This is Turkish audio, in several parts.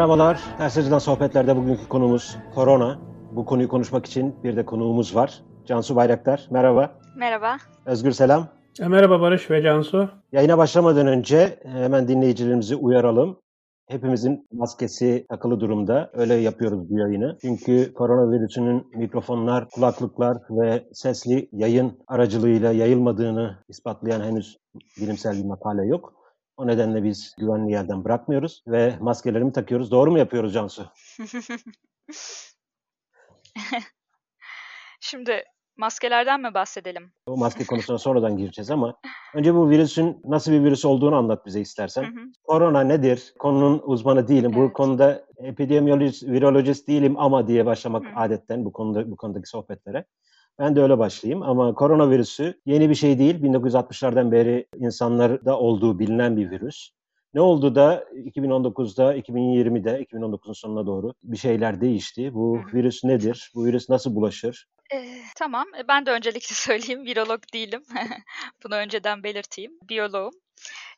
Merhabalar. Ters Açıdan Sohbetler'de bugünkü konumuz korona. Bu konuyu konuşmak için bir de konuğumuz var. Cansu Bayraktar. Merhaba. Merhaba. Özgür selam. E, merhaba Barış ve Cansu. Yayına başlamadan önce hemen dinleyicilerimizi uyaralım. Hepimizin maskesi takılı durumda. Öyle yapıyoruz bu yayını. Çünkü koronavirüsünün mikrofonlar, kulaklıklar ve sesli yayın aracılığıyla yayılmadığını ispatlayan henüz bilimsel bir makale yok. O nedenle biz güvenli yerden bırakmıyoruz ve maskelerimi takıyoruz. Doğru mu yapıyoruz Cansu? Şimdi maskelerden mi bahsedelim? O maske konusuna sonradan gireceğiz ama önce bu virüsün nasıl bir virüs olduğunu anlat bize istersen. Hı hı. Korona nedir? Konunun uzmanı değilim. Bu Evet. konuda epidemiyolojist, virolojist değilim ama diye başlamak Hı. adetten bu konuda bu konudaki sohbetlere. Ben de öyle başlayayım ama koronavirüsü yeni bir şey değil. 1960'lardan beri insanlarda olduğu bilinen bir virüs. Ne oldu da 2019'da, 2020'de, 2019'un sonuna doğru bir şeyler değişti. Bu virüs nedir? Bu virüs nasıl bulaşır? Ee, tamam. E, Ben de öncelikle söyleyeyim. Virolog değilim. Bunu önceden belirteyim. Biyoloğum.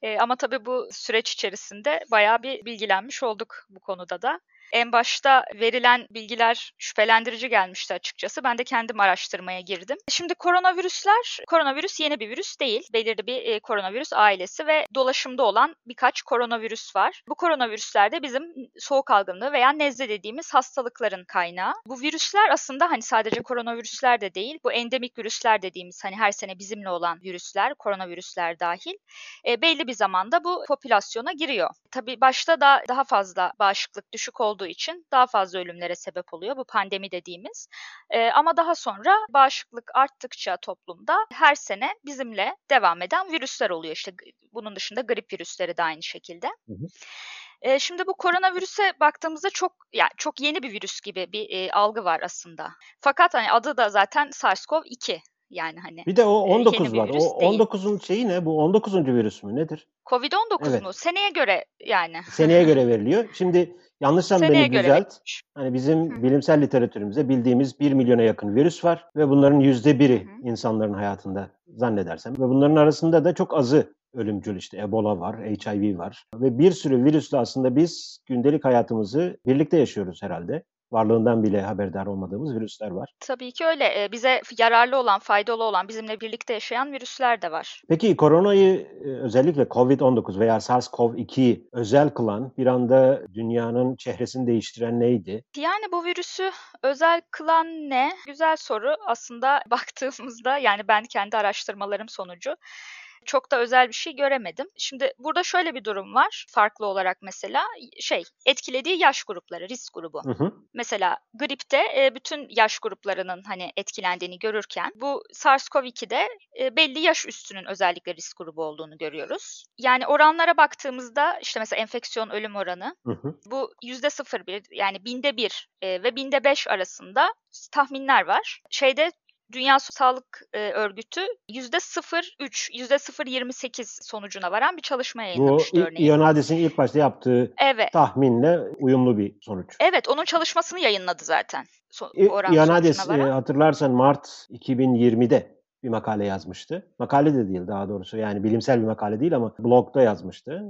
Ee, ama tabii bu süreç içerisinde bayağı bir bilgilenmiş olduk bu konuda da. En başta verilen bilgiler şüphelendirici gelmişti açıkçası. Ben de kendim araştırmaya girdim. Şimdi koronavirüsler, koronavirüs yeni bir virüs değil. Belirli bir e, koronavirüs ailesi ve dolaşımda olan birkaç koronavirüs var. Bu koronavirüsler de bizim soğuk algınlığı veya nezle dediğimiz hastalıkların kaynağı. Bu virüsler aslında hani sadece koronavirüsler de değil, bu endemik virüsler dediğimiz hani her sene bizimle olan virüsler, koronavirüsler dahil e, belli bir zamanda bu popülasyona giriyor. Tabii başta da daha fazla bağışıklık düşük olduğu için daha fazla ölümlere sebep oluyor bu pandemi dediğimiz. E, ama daha sonra bağışıklık arttıkça toplumda her sene bizimle devam eden virüsler oluyor. İşte bunun dışında grip virüsleri de aynı şekilde. Hı hı. E, şimdi bu koronavirüse baktığımızda çok yani çok yeni bir virüs gibi bir e, algı var aslında. Fakat hani adı da zaten SARS-CoV-2 yani hani Bir de o e, yeni 19 bir var. O değil. 19'un şeyi ne? Bu 19. virüs mü? Nedir? Covid-19 Evet. mu? Seneye göre yani. Seneye göre veriliyor. Şimdi yanlışsam Seneye beni düzelt. Hani bizim Hı. bilimsel literatürümüzde bildiğimiz 1 milyona yakın virüs var ve bunların yüzde biri Hı hı. insanların hayatında zannedersem. Ve bunların arasında da çok azı ölümcül işte Ebola var, HIV var ve bir sürü virüsle aslında biz gündelik hayatımızı birlikte yaşıyoruz herhalde. Varlığından bile haberdar olmadığımız virüsler var. Tabii ki öyle. E, bize yararlı olan, faydalı olan, bizimle birlikte yaşayan virüsler de var. Peki koronayı e, özellikle COVID-19 veya SARS-CoV-2'yi özel kılan bir anda dünyanın çehresini değiştiren neydi? Yani bu virüsü özel kılan ne? Güzel soru. Aslında baktığımızda yani ben kendi araştırmalarım sonucu çok da özel bir şey göremedim. Şimdi burada şöyle bir durum var. Farklı olarak mesela şey etkilediği yaş grupları, risk grubu. Hı hı. Mesela gripte e, bütün yaş gruplarının hani etkilendiğini görürken bu SARS-CoV-2'de e, belli yaş üstünün özellikle risk grubu olduğunu görüyoruz. Yani oranlara baktığımızda işte mesela enfeksiyon ölüm oranı Hı hı. bu yüzde 0,1 yani binde 1 e, ve binde 5 arasında tahminler var. Şeyde Dünya Sağlık e, Örgütü yüzde 0,3, yüzde 0,28 sonucuna varan bir çalışma Bu yayınlamıştı İ- örneğin. Ionadis'in ilk başta yaptığı Evet. tahminle uyumlu bir sonuç. Evet, onun çalışmasını yayınladı zaten. So- İ- Ionadis e, hatırlarsan Mart 2020'de bir makale yazmıştı. Makale de değil daha doğrusu yani bilimsel bir makale değil ama blogda yazmıştı.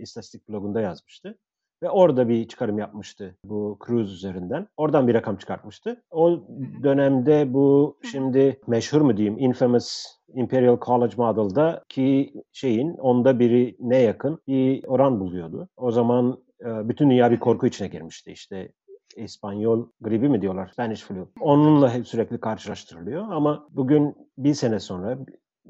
İstatistik blogunda yazmıştı. Ve orada bir çıkarım yapmıştı bu cruise üzerinden. Oradan bir rakam çıkartmıştı. O dönemde bu şimdi meşhur mu diyeyim Infamous Imperial College Model'da ki şeyin onda biri ne yakın bir oran buluyordu. O zaman e, bütün dünya bir korku içine girmişti. İşte İspanyol gribi mi diyorlar? Spanish flu. Onunla hep sürekli karşılaştırılıyor ama bugün bir sene sonra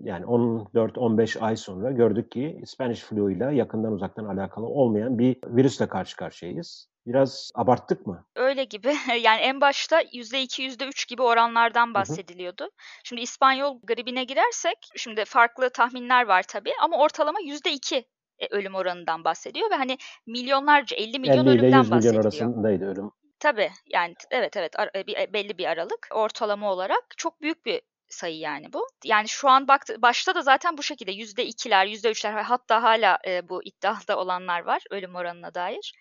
yani 14-15 ay sonra gördük ki Spanish flu ile yakından uzaktan alakalı olmayan bir virüsle karşı karşıyayız. Biraz abarttık mı? Öyle gibi. Yani en başta %2, %3 gibi oranlardan Hı hı. bahsediliyordu. Şimdi İspanyol gribine girersek, şimdi farklı tahminler var tabii ama ortalama %2 e, ölüm oranından bahsediyor ve hani milyonlarca 50 milyon 50 ile ölümden 100 milyon bahsediliyor. arasındaydı ölüm. Tabii yani evet evet e, e, belli bir aralık ortalama olarak çok büyük bir sayı yani bu. Yani şu an baktı başta da zaten bu şekilde yüzde ikiler, yüzde üçler hatta hala e, bu iddiada olanlar var ölüm oranına dair.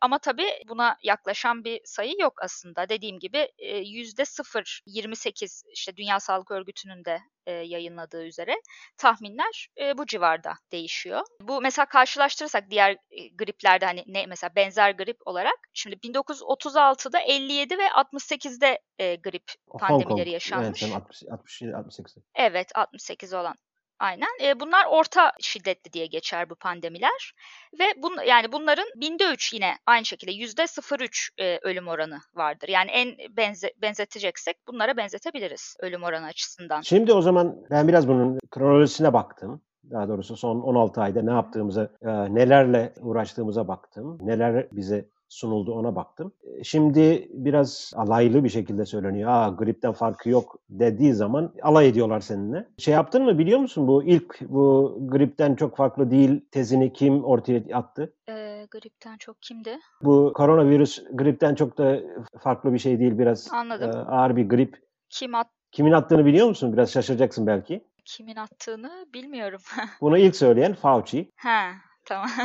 Ama tabii buna yaklaşan bir sayı yok aslında. Dediğim gibi yüzde 0.28 işte Dünya Sağlık Örgütü'nün de e, yayınladığı üzere tahminler e, bu civarda değişiyor. Bu mesela karşılaştırırsak diğer e, griplerde hani ne mesela benzer grip olarak şimdi 1936'da 57 ve 68'de e, grip pandemileri yaşanmış. Evet, 60, 67 68'de. Evet 68 olan Aynen. E, bunlar orta şiddetli diye geçer bu pandemiler ve bun yani bunların binde üç yine aynı şekilde yüzde 0,3 e, ölüm oranı vardır. Yani en benze, benzeteceksek bunlara benzetebiliriz ölüm oranı açısından. Şimdi o zaman ben biraz bunun kronolojisine baktım daha doğrusu son 16 ayda ne yaptığımıza, e, nelerle uğraştığımıza baktım. Neler bize sunuldu ona baktım. E, şimdi biraz alaylı bir şekilde söyleniyor. Aa gripten farkı yok dediği zaman alay ediyorlar seninle. Şey yaptın mı biliyor musun bu ilk bu gripten çok farklı değil tezini kim ortaya attı? Ee, gripten çok kimdi? Bu koronavirüs gripten çok da farklı bir şey değil biraz Anladım. E, ağır bir grip. Kim at Kimin attığını biliyor musun? Biraz şaşıracaksın belki. Kimin attığını bilmiyorum. Bunu ilk söyleyen Fauci. Ha, tamam.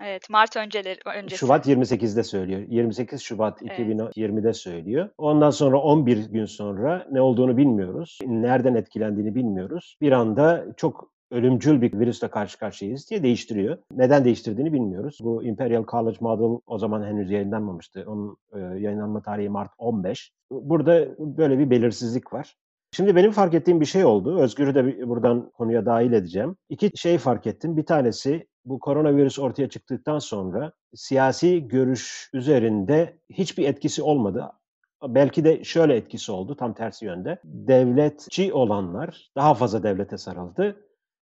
Evet, Mart önceleri öncesi. Şubat 28'de söylüyor. 28 Şubat evet. 2020'de söylüyor. Ondan sonra 11 gün sonra ne olduğunu bilmiyoruz. Nereden etkilendiğini bilmiyoruz. Bir anda çok ölümcül bir virüsle karşı karşıyayız diye değiştiriyor. Neden değiştirdiğini bilmiyoruz. Bu Imperial College Model o zaman henüz yayınlanmamıştı. Onun e, yayınlanma tarihi Mart 15. Burada böyle bir belirsizlik var. Şimdi benim fark ettiğim bir şey oldu. Özgür'ü de buradan konuya dahil edeceğim. İki şey fark ettim. Bir tanesi bu koronavirüs ortaya çıktıktan sonra siyasi görüş üzerinde hiçbir etkisi olmadı. Belki de şöyle etkisi oldu tam tersi yönde. Devletçi olanlar daha fazla devlete sarıldı.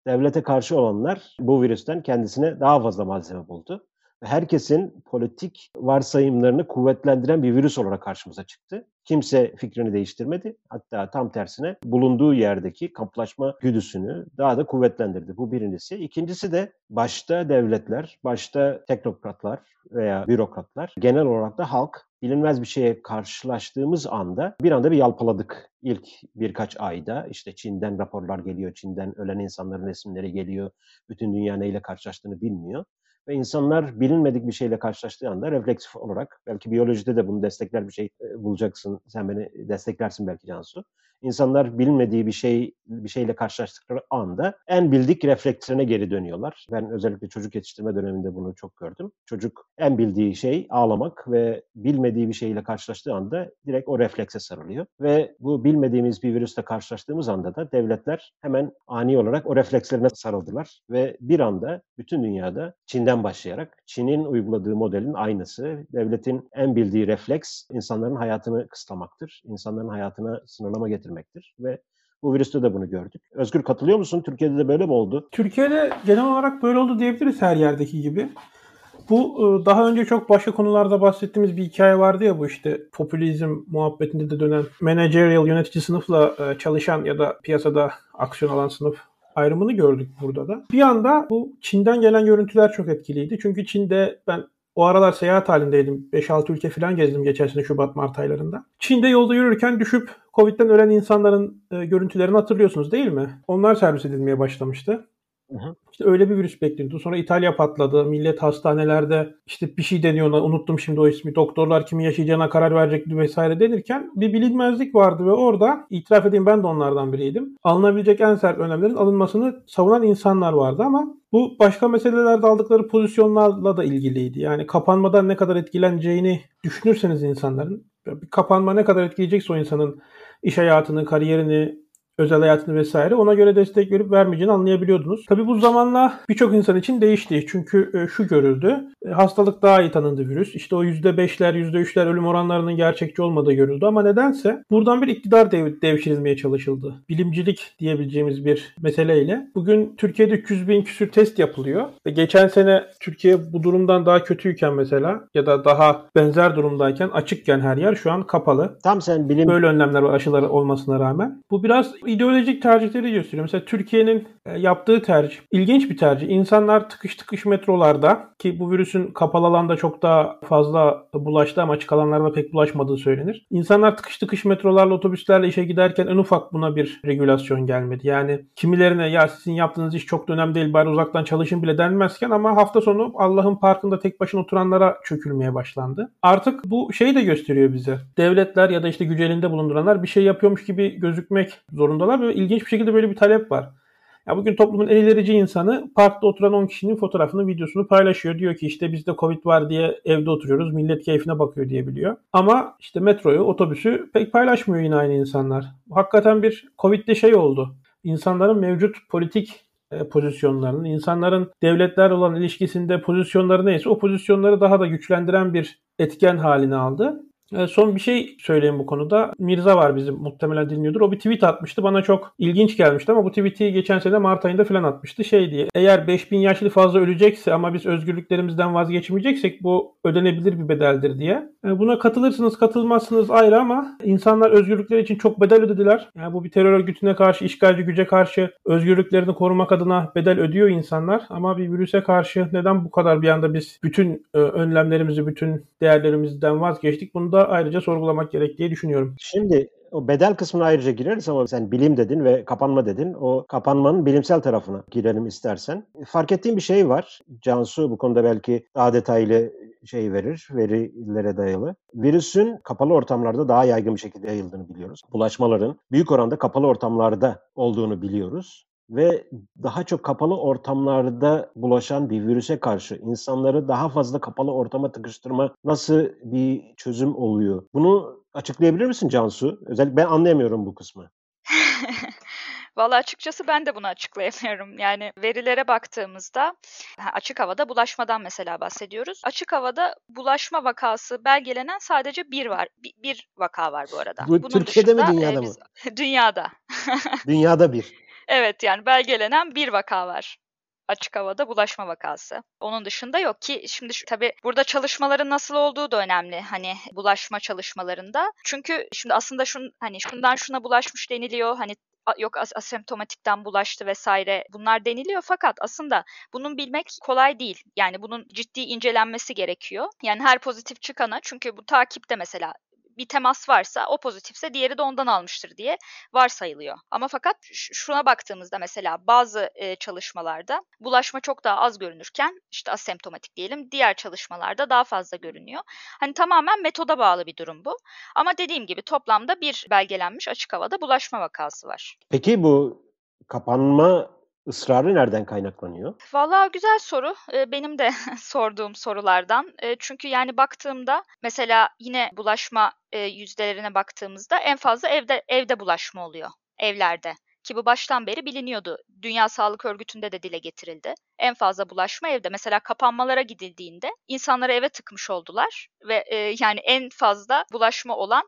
Devlete karşı olanlar bu virüsten kendisine daha fazla malzeme buldu herkesin politik varsayımlarını kuvvetlendiren bir virüs olarak karşımıza çıktı. Kimse fikrini değiştirmedi. Hatta tam tersine bulunduğu yerdeki kamplaşma güdüsünü daha da kuvvetlendirdi. Bu birincisi. İkincisi de başta devletler, başta teknokratlar veya bürokratlar, genel olarak da halk bilinmez bir şeye karşılaştığımız anda bir anda bir yalpaladık. İlk birkaç ayda işte Çin'den raporlar geliyor, Çin'den ölen insanların resimleri geliyor. Bütün dünya neyle karşılaştığını bilmiyor. Ve insanlar bilinmedik bir şeyle karşılaştığı anda refleksif olarak, belki biyolojide de bunu destekler bir şey e, bulacaksın, sen beni desteklersin belki Cansu. İnsanlar bilmediği bir şey bir şeyle karşılaştıkları anda en bildik reflekslerine geri dönüyorlar. Ben özellikle çocuk yetiştirme döneminde bunu çok gördüm. Çocuk en bildiği şey ağlamak ve bilmediği bir şeyle karşılaştığı anda direkt o reflekse sarılıyor. Ve bu bilmediğimiz bir virüsle karşılaştığımız anda da devletler hemen ani olarak o reflekslerine sarıldılar ve bir anda bütün dünyada Çin'den başlayarak Çin'in uyguladığı modelin aynısı. Devletin en bildiği refleks insanların hayatını kısıtlamaktır. İnsanların hayatına sınırlama getirmektir ve bu virüste de bunu gördük. Özgür katılıyor musun? Türkiye'de de böyle mi oldu? Türkiye'de genel olarak böyle oldu diyebiliriz her yerdeki gibi. Bu e, daha önce çok başka konularda bahsettiğimiz bir hikaye vardı ya bu işte popülizm muhabbetinde de dönen managerial yönetici sınıfla e, çalışan ya da piyasada aksiyon alan sınıf ayrımını gördük burada da. Bir anda bu Çin'den gelen görüntüler çok etkiliydi. Çünkü Çin'de ben o aralar seyahat halindeydim. 5-6 ülke falan gezdim geçen sene Şubat-Mart aylarında. Çin'de yolda yürürken düşüp Covid'den ölen insanların e, görüntülerini hatırlıyorsunuz değil mi? Onlar servis edilmeye başlamıştı. İşte öyle bir virüs bekliyordu. Sonra İtalya patladı. Millet hastanelerde işte bir şey deniyor. Unuttum şimdi o ismi. Doktorlar kimin yaşayacağına karar verecekti vesaire denirken bir bilinmezlik vardı ve orada itiraf edeyim ben de onlardan biriydim. Alınabilecek en sert önlemlerin alınmasını savunan insanlar vardı ama bu başka meselelerde aldıkları pozisyonlarla da ilgiliydi. Yani kapanmadan ne kadar etkileneceğini düşünürseniz insanların bir kapanma ne kadar etkileyecekse o insanın iş hayatını, kariyerini, özel hayatını vesaire ona göre destek verip vermeyeceğini anlayabiliyordunuz. Tabi bu zamanla birçok insan için değişti. Çünkü e, şu görüldü. E, hastalık daha iyi tanındı virüs. İşte o %5'ler, %3'ler ölüm oranlarının gerçekçi olmadığı görüldü. Ama nedense buradan bir iktidar dev devşirilmeye çalışıldı. Bilimcilik diyebileceğimiz bir meseleyle. Bugün Türkiye'de 300 bin küsür test yapılıyor. Ve geçen sene Türkiye bu durumdan daha kötüyken mesela ya da daha benzer durumdayken açıkken her yer şu an kapalı. Tam sen bilim... Böyle önlemler var aşılar olmasına rağmen. Bu biraz ideolojik tercihleri gösteriyor. Mesela Türkiye'nin e, yaptığı tercih ilginç bir tercih. İnsanlar tıkış tıkış metrolarda ki bu virüsün kapalı alanda çok daha fazla bulaştı ama açık alanlarda pek bulaşmadığı söylenir. İnsanlar tıkış tıkış metrolarla otobüslerle işe giderken en ufak buna bir regülasyon gelmedi. Yani kimilerine ya sizin yaptığınız iş çok da önemli değil bari uzaktan çalışın bile denmezken ama hafta sonu Allah'ın parkında tek başına oturanlara çökülmeye başlandı. Artık bu şeyi de gösteriyor bize. Devletler ya da işte güç elinde bulunduranlar bir şey yapıyormuş gibi gözükmek zorundalar ve ilginç bir şekilde böyle bir talep var. Ya bugün toplumun en ilerici insanı parkta oturan 10 kişinin fotoğrafını, videosunu paylaşıyor. Diyor ki işte bizde Covid var diye evde oturuyoruz. Millet keyfine bakıyor diyebiliyor. Ama işte metroyu, otobüsü pek paylaşmıyor yine aynı insanlar. Hakikaten bir Covid'de şey oldu. İnsanların mevcut politik e, pozisyonlarının, insanların devletler olan ilişkisinde pozisyonları neyse o pozisyonları daha da güçlendiren bir etken haline aldı. E, son bir şey söyleyeyim bu konuda. Mirza var bizim muhtemelen dinliyordur. O bir tweet atmıştı. Bana çok ilginç gelmişti ama bu tweet'i geçen sene Mart ayında falan atmıştı. Şey diye. Eğer 5000 yaşlı fazla ölecekse ama biz özgürlüklerimizden vazgeçmeyeceksek bu ödenebilir bir bedeldir diye. E, buna katılırsınız katılmazsınız ayrı ama insanlar özgürlükler için çok bedel ödediler. Yani bu bir terör örgütüne karşı, işgalci güce karşı özgürlüklerini korumak adına bedel ödüyor insanlar. Ama bir virüse karşı neden bu kadar bir anda biz bütün e, önlemlerimizi, bütün değerlerimizden vazgeçtik? Bunu da ayrıca sorgulamak gerek diye düşünüyorum. Şimdi o bedel kısmına ayrıca gireriz ama sen bilim dedin ve kapanma dedin. O kapanmanın bilimsel tarafına girelim istersen. Fark ettiğim bir şey var. Cansu bu konuda belki daha detaylı şey verir, verilere dayalı. Virüsün kapalı ortamlarda daha yaygın bir şekilde yayıldığını biliyoruz. Bulaşmaların büyük oranda kapalı ortamlarda olduğunu biliyoruz ve daha çok kapalı ortamlarda bulaşan bir virüse karşı insanları daha fazla kapalı ortama tıkıştırma nasıl bir çözüm oluyor? Bunu açıklayabilir misin Cansu? Özellikle ben anlayamıyorum bu kısmı. Valla açıkçası ben de bunu açıklayamıyorum. Yani verilere baktığımızda açık havada bulaşmadan mesela bahsediyoruz. Açık havada bulaşma vakası belgelenen sadece bir var. Bir, bir vaka var bu arada. Bu Bunun Türkiye'de dışında, mi dünyada e, biz, mı? dünyada. dünyada bir. Evet yani belgelenen bir vaka var açık havada bulaşma vakası. Onun dışında yok ki şimdi şu, tabii burada çalışmaların nasıl olduğu da önemli hani bulaşma çalışmalarında. Çünkü şimdi aslında şun hani şundan şuna bulaşmış deniliyor. Hani yok asemptomatikten bulaştı vesaire bunlar deniliyor fakat aslında bunun bilmek kolay değil. Yani bunun ciddi incelenmesi gerekiyor. Yani her pozitif çıkana çünkü bu takipte mesela bir temas varsa o pozitifse diğeri de ondan almıştır diye varsayılıyor. Ama fakat şuna baktığımızda mesela bazı e, çalışmalarda bulaşma çok daha az görünürken işte asemptomatik diyelim diğer çalışmalarda daha fazla görünüyor. Hani tamamen metoda bağlı bir durum bu. Ama dediğim gibi toplamda bir belgelenmiş açık havada bulaşma vakası var. Peki bu kapanma ısrarı nereden kaynaklanıyor? Valla güzel soru. Benim de sorduğum sorulardan. Çünkü yani baktığımda mesela yine bulaşma yüzdelerine baktığımızda en fazla evde evde bulaşma oluyor. Evlerde. Ki bu baştan beri biliniyordu. Dünya Sağlık Örgütü'nde de dile getirildi. En fazla bulaşma evde. Mesela kapanmalara gidildiğinde insanları eve tıkmış oldular ve yani en fazla bulaşma olan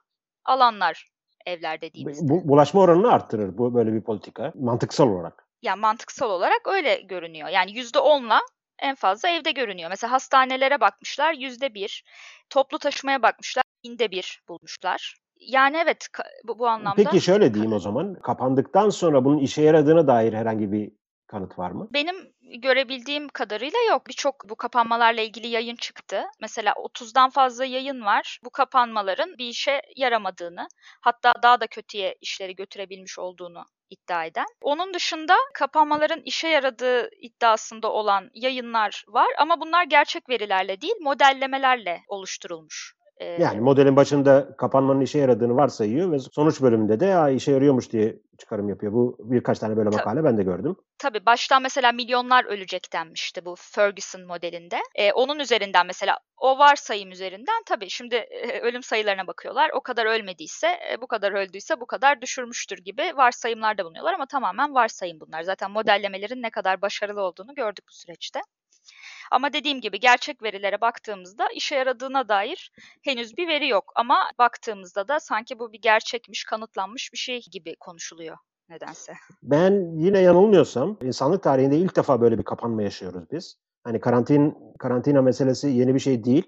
alanlar evler dediğimizde. Bu, bulaşma oranını arttırır bu böyle bir politika mantıksal olarak yani mantıksal olarak öyle görünüyor. Yani yüzde onla en fazla evde görünüyor. Mesela hastanelere bakmışlar yüzde bir, toplu taşımaya bakmışlar binde bir bulmuşlar. Yani evet bu, bu anlamda. Peki şöyle diyeyim o zaman. Kapandıktan sonra bunun işe yaradığına dair herhangi bir kanıt var mı? Benim görebildiğim kadarıyla yok. Birçok bu kapanmalarla ilgili yayın çıktı. Mesela 30'dan fazla yayın var. Bu kapanmaların bir işe yaramadığını, hatta daha da kötüye işleri götürebilmiş olduğunu iddia eden. Onun dışında kapanmaların işe yaradığı iddiasında olan yayınlar var ama bunlar gerçek verilerle değil modellemelerle oluşturulmuş. Yani modelin başında kapanmanın işe yaradığını varsayıyor ve sonuç bölümünde de ya işe yarıyormuş diye çıkarım yapıyor. Bu birkaç tane böyle makale ben de gördüm. Tabii baştan mesela milyonlar ölecek denmişti bu Ferguson modelinde. Ee, onun üzerinden mesela o varsayım üzerinden tabii şimdi e, ölüm sayılarına bakıyorlar. O kadar ölmediyse, e, bu kadar öldüyse bu kadar düşürmüştür gibi varsayımlarda bulunuyorlar ama tamamen varsayım bunlar. Zaten modellemelerin ne kadar başarılı olduğunu gördük bu süreçte. Ama dediğim gibi gerçek verilere baktığımızda işe yaradığına dair henüz bir veri yok. Ama baktığımızda da sanki bu bir gerçekmiş, kanıtlanmış bir şey gibi konuşuluyor nedense. Ben yine yanılmıyorsam insanlık tarihinde ilk defa böyle bir kapanma yaşıyoruz biz. Hani karantin karantina meselesi yeni bir şey değil.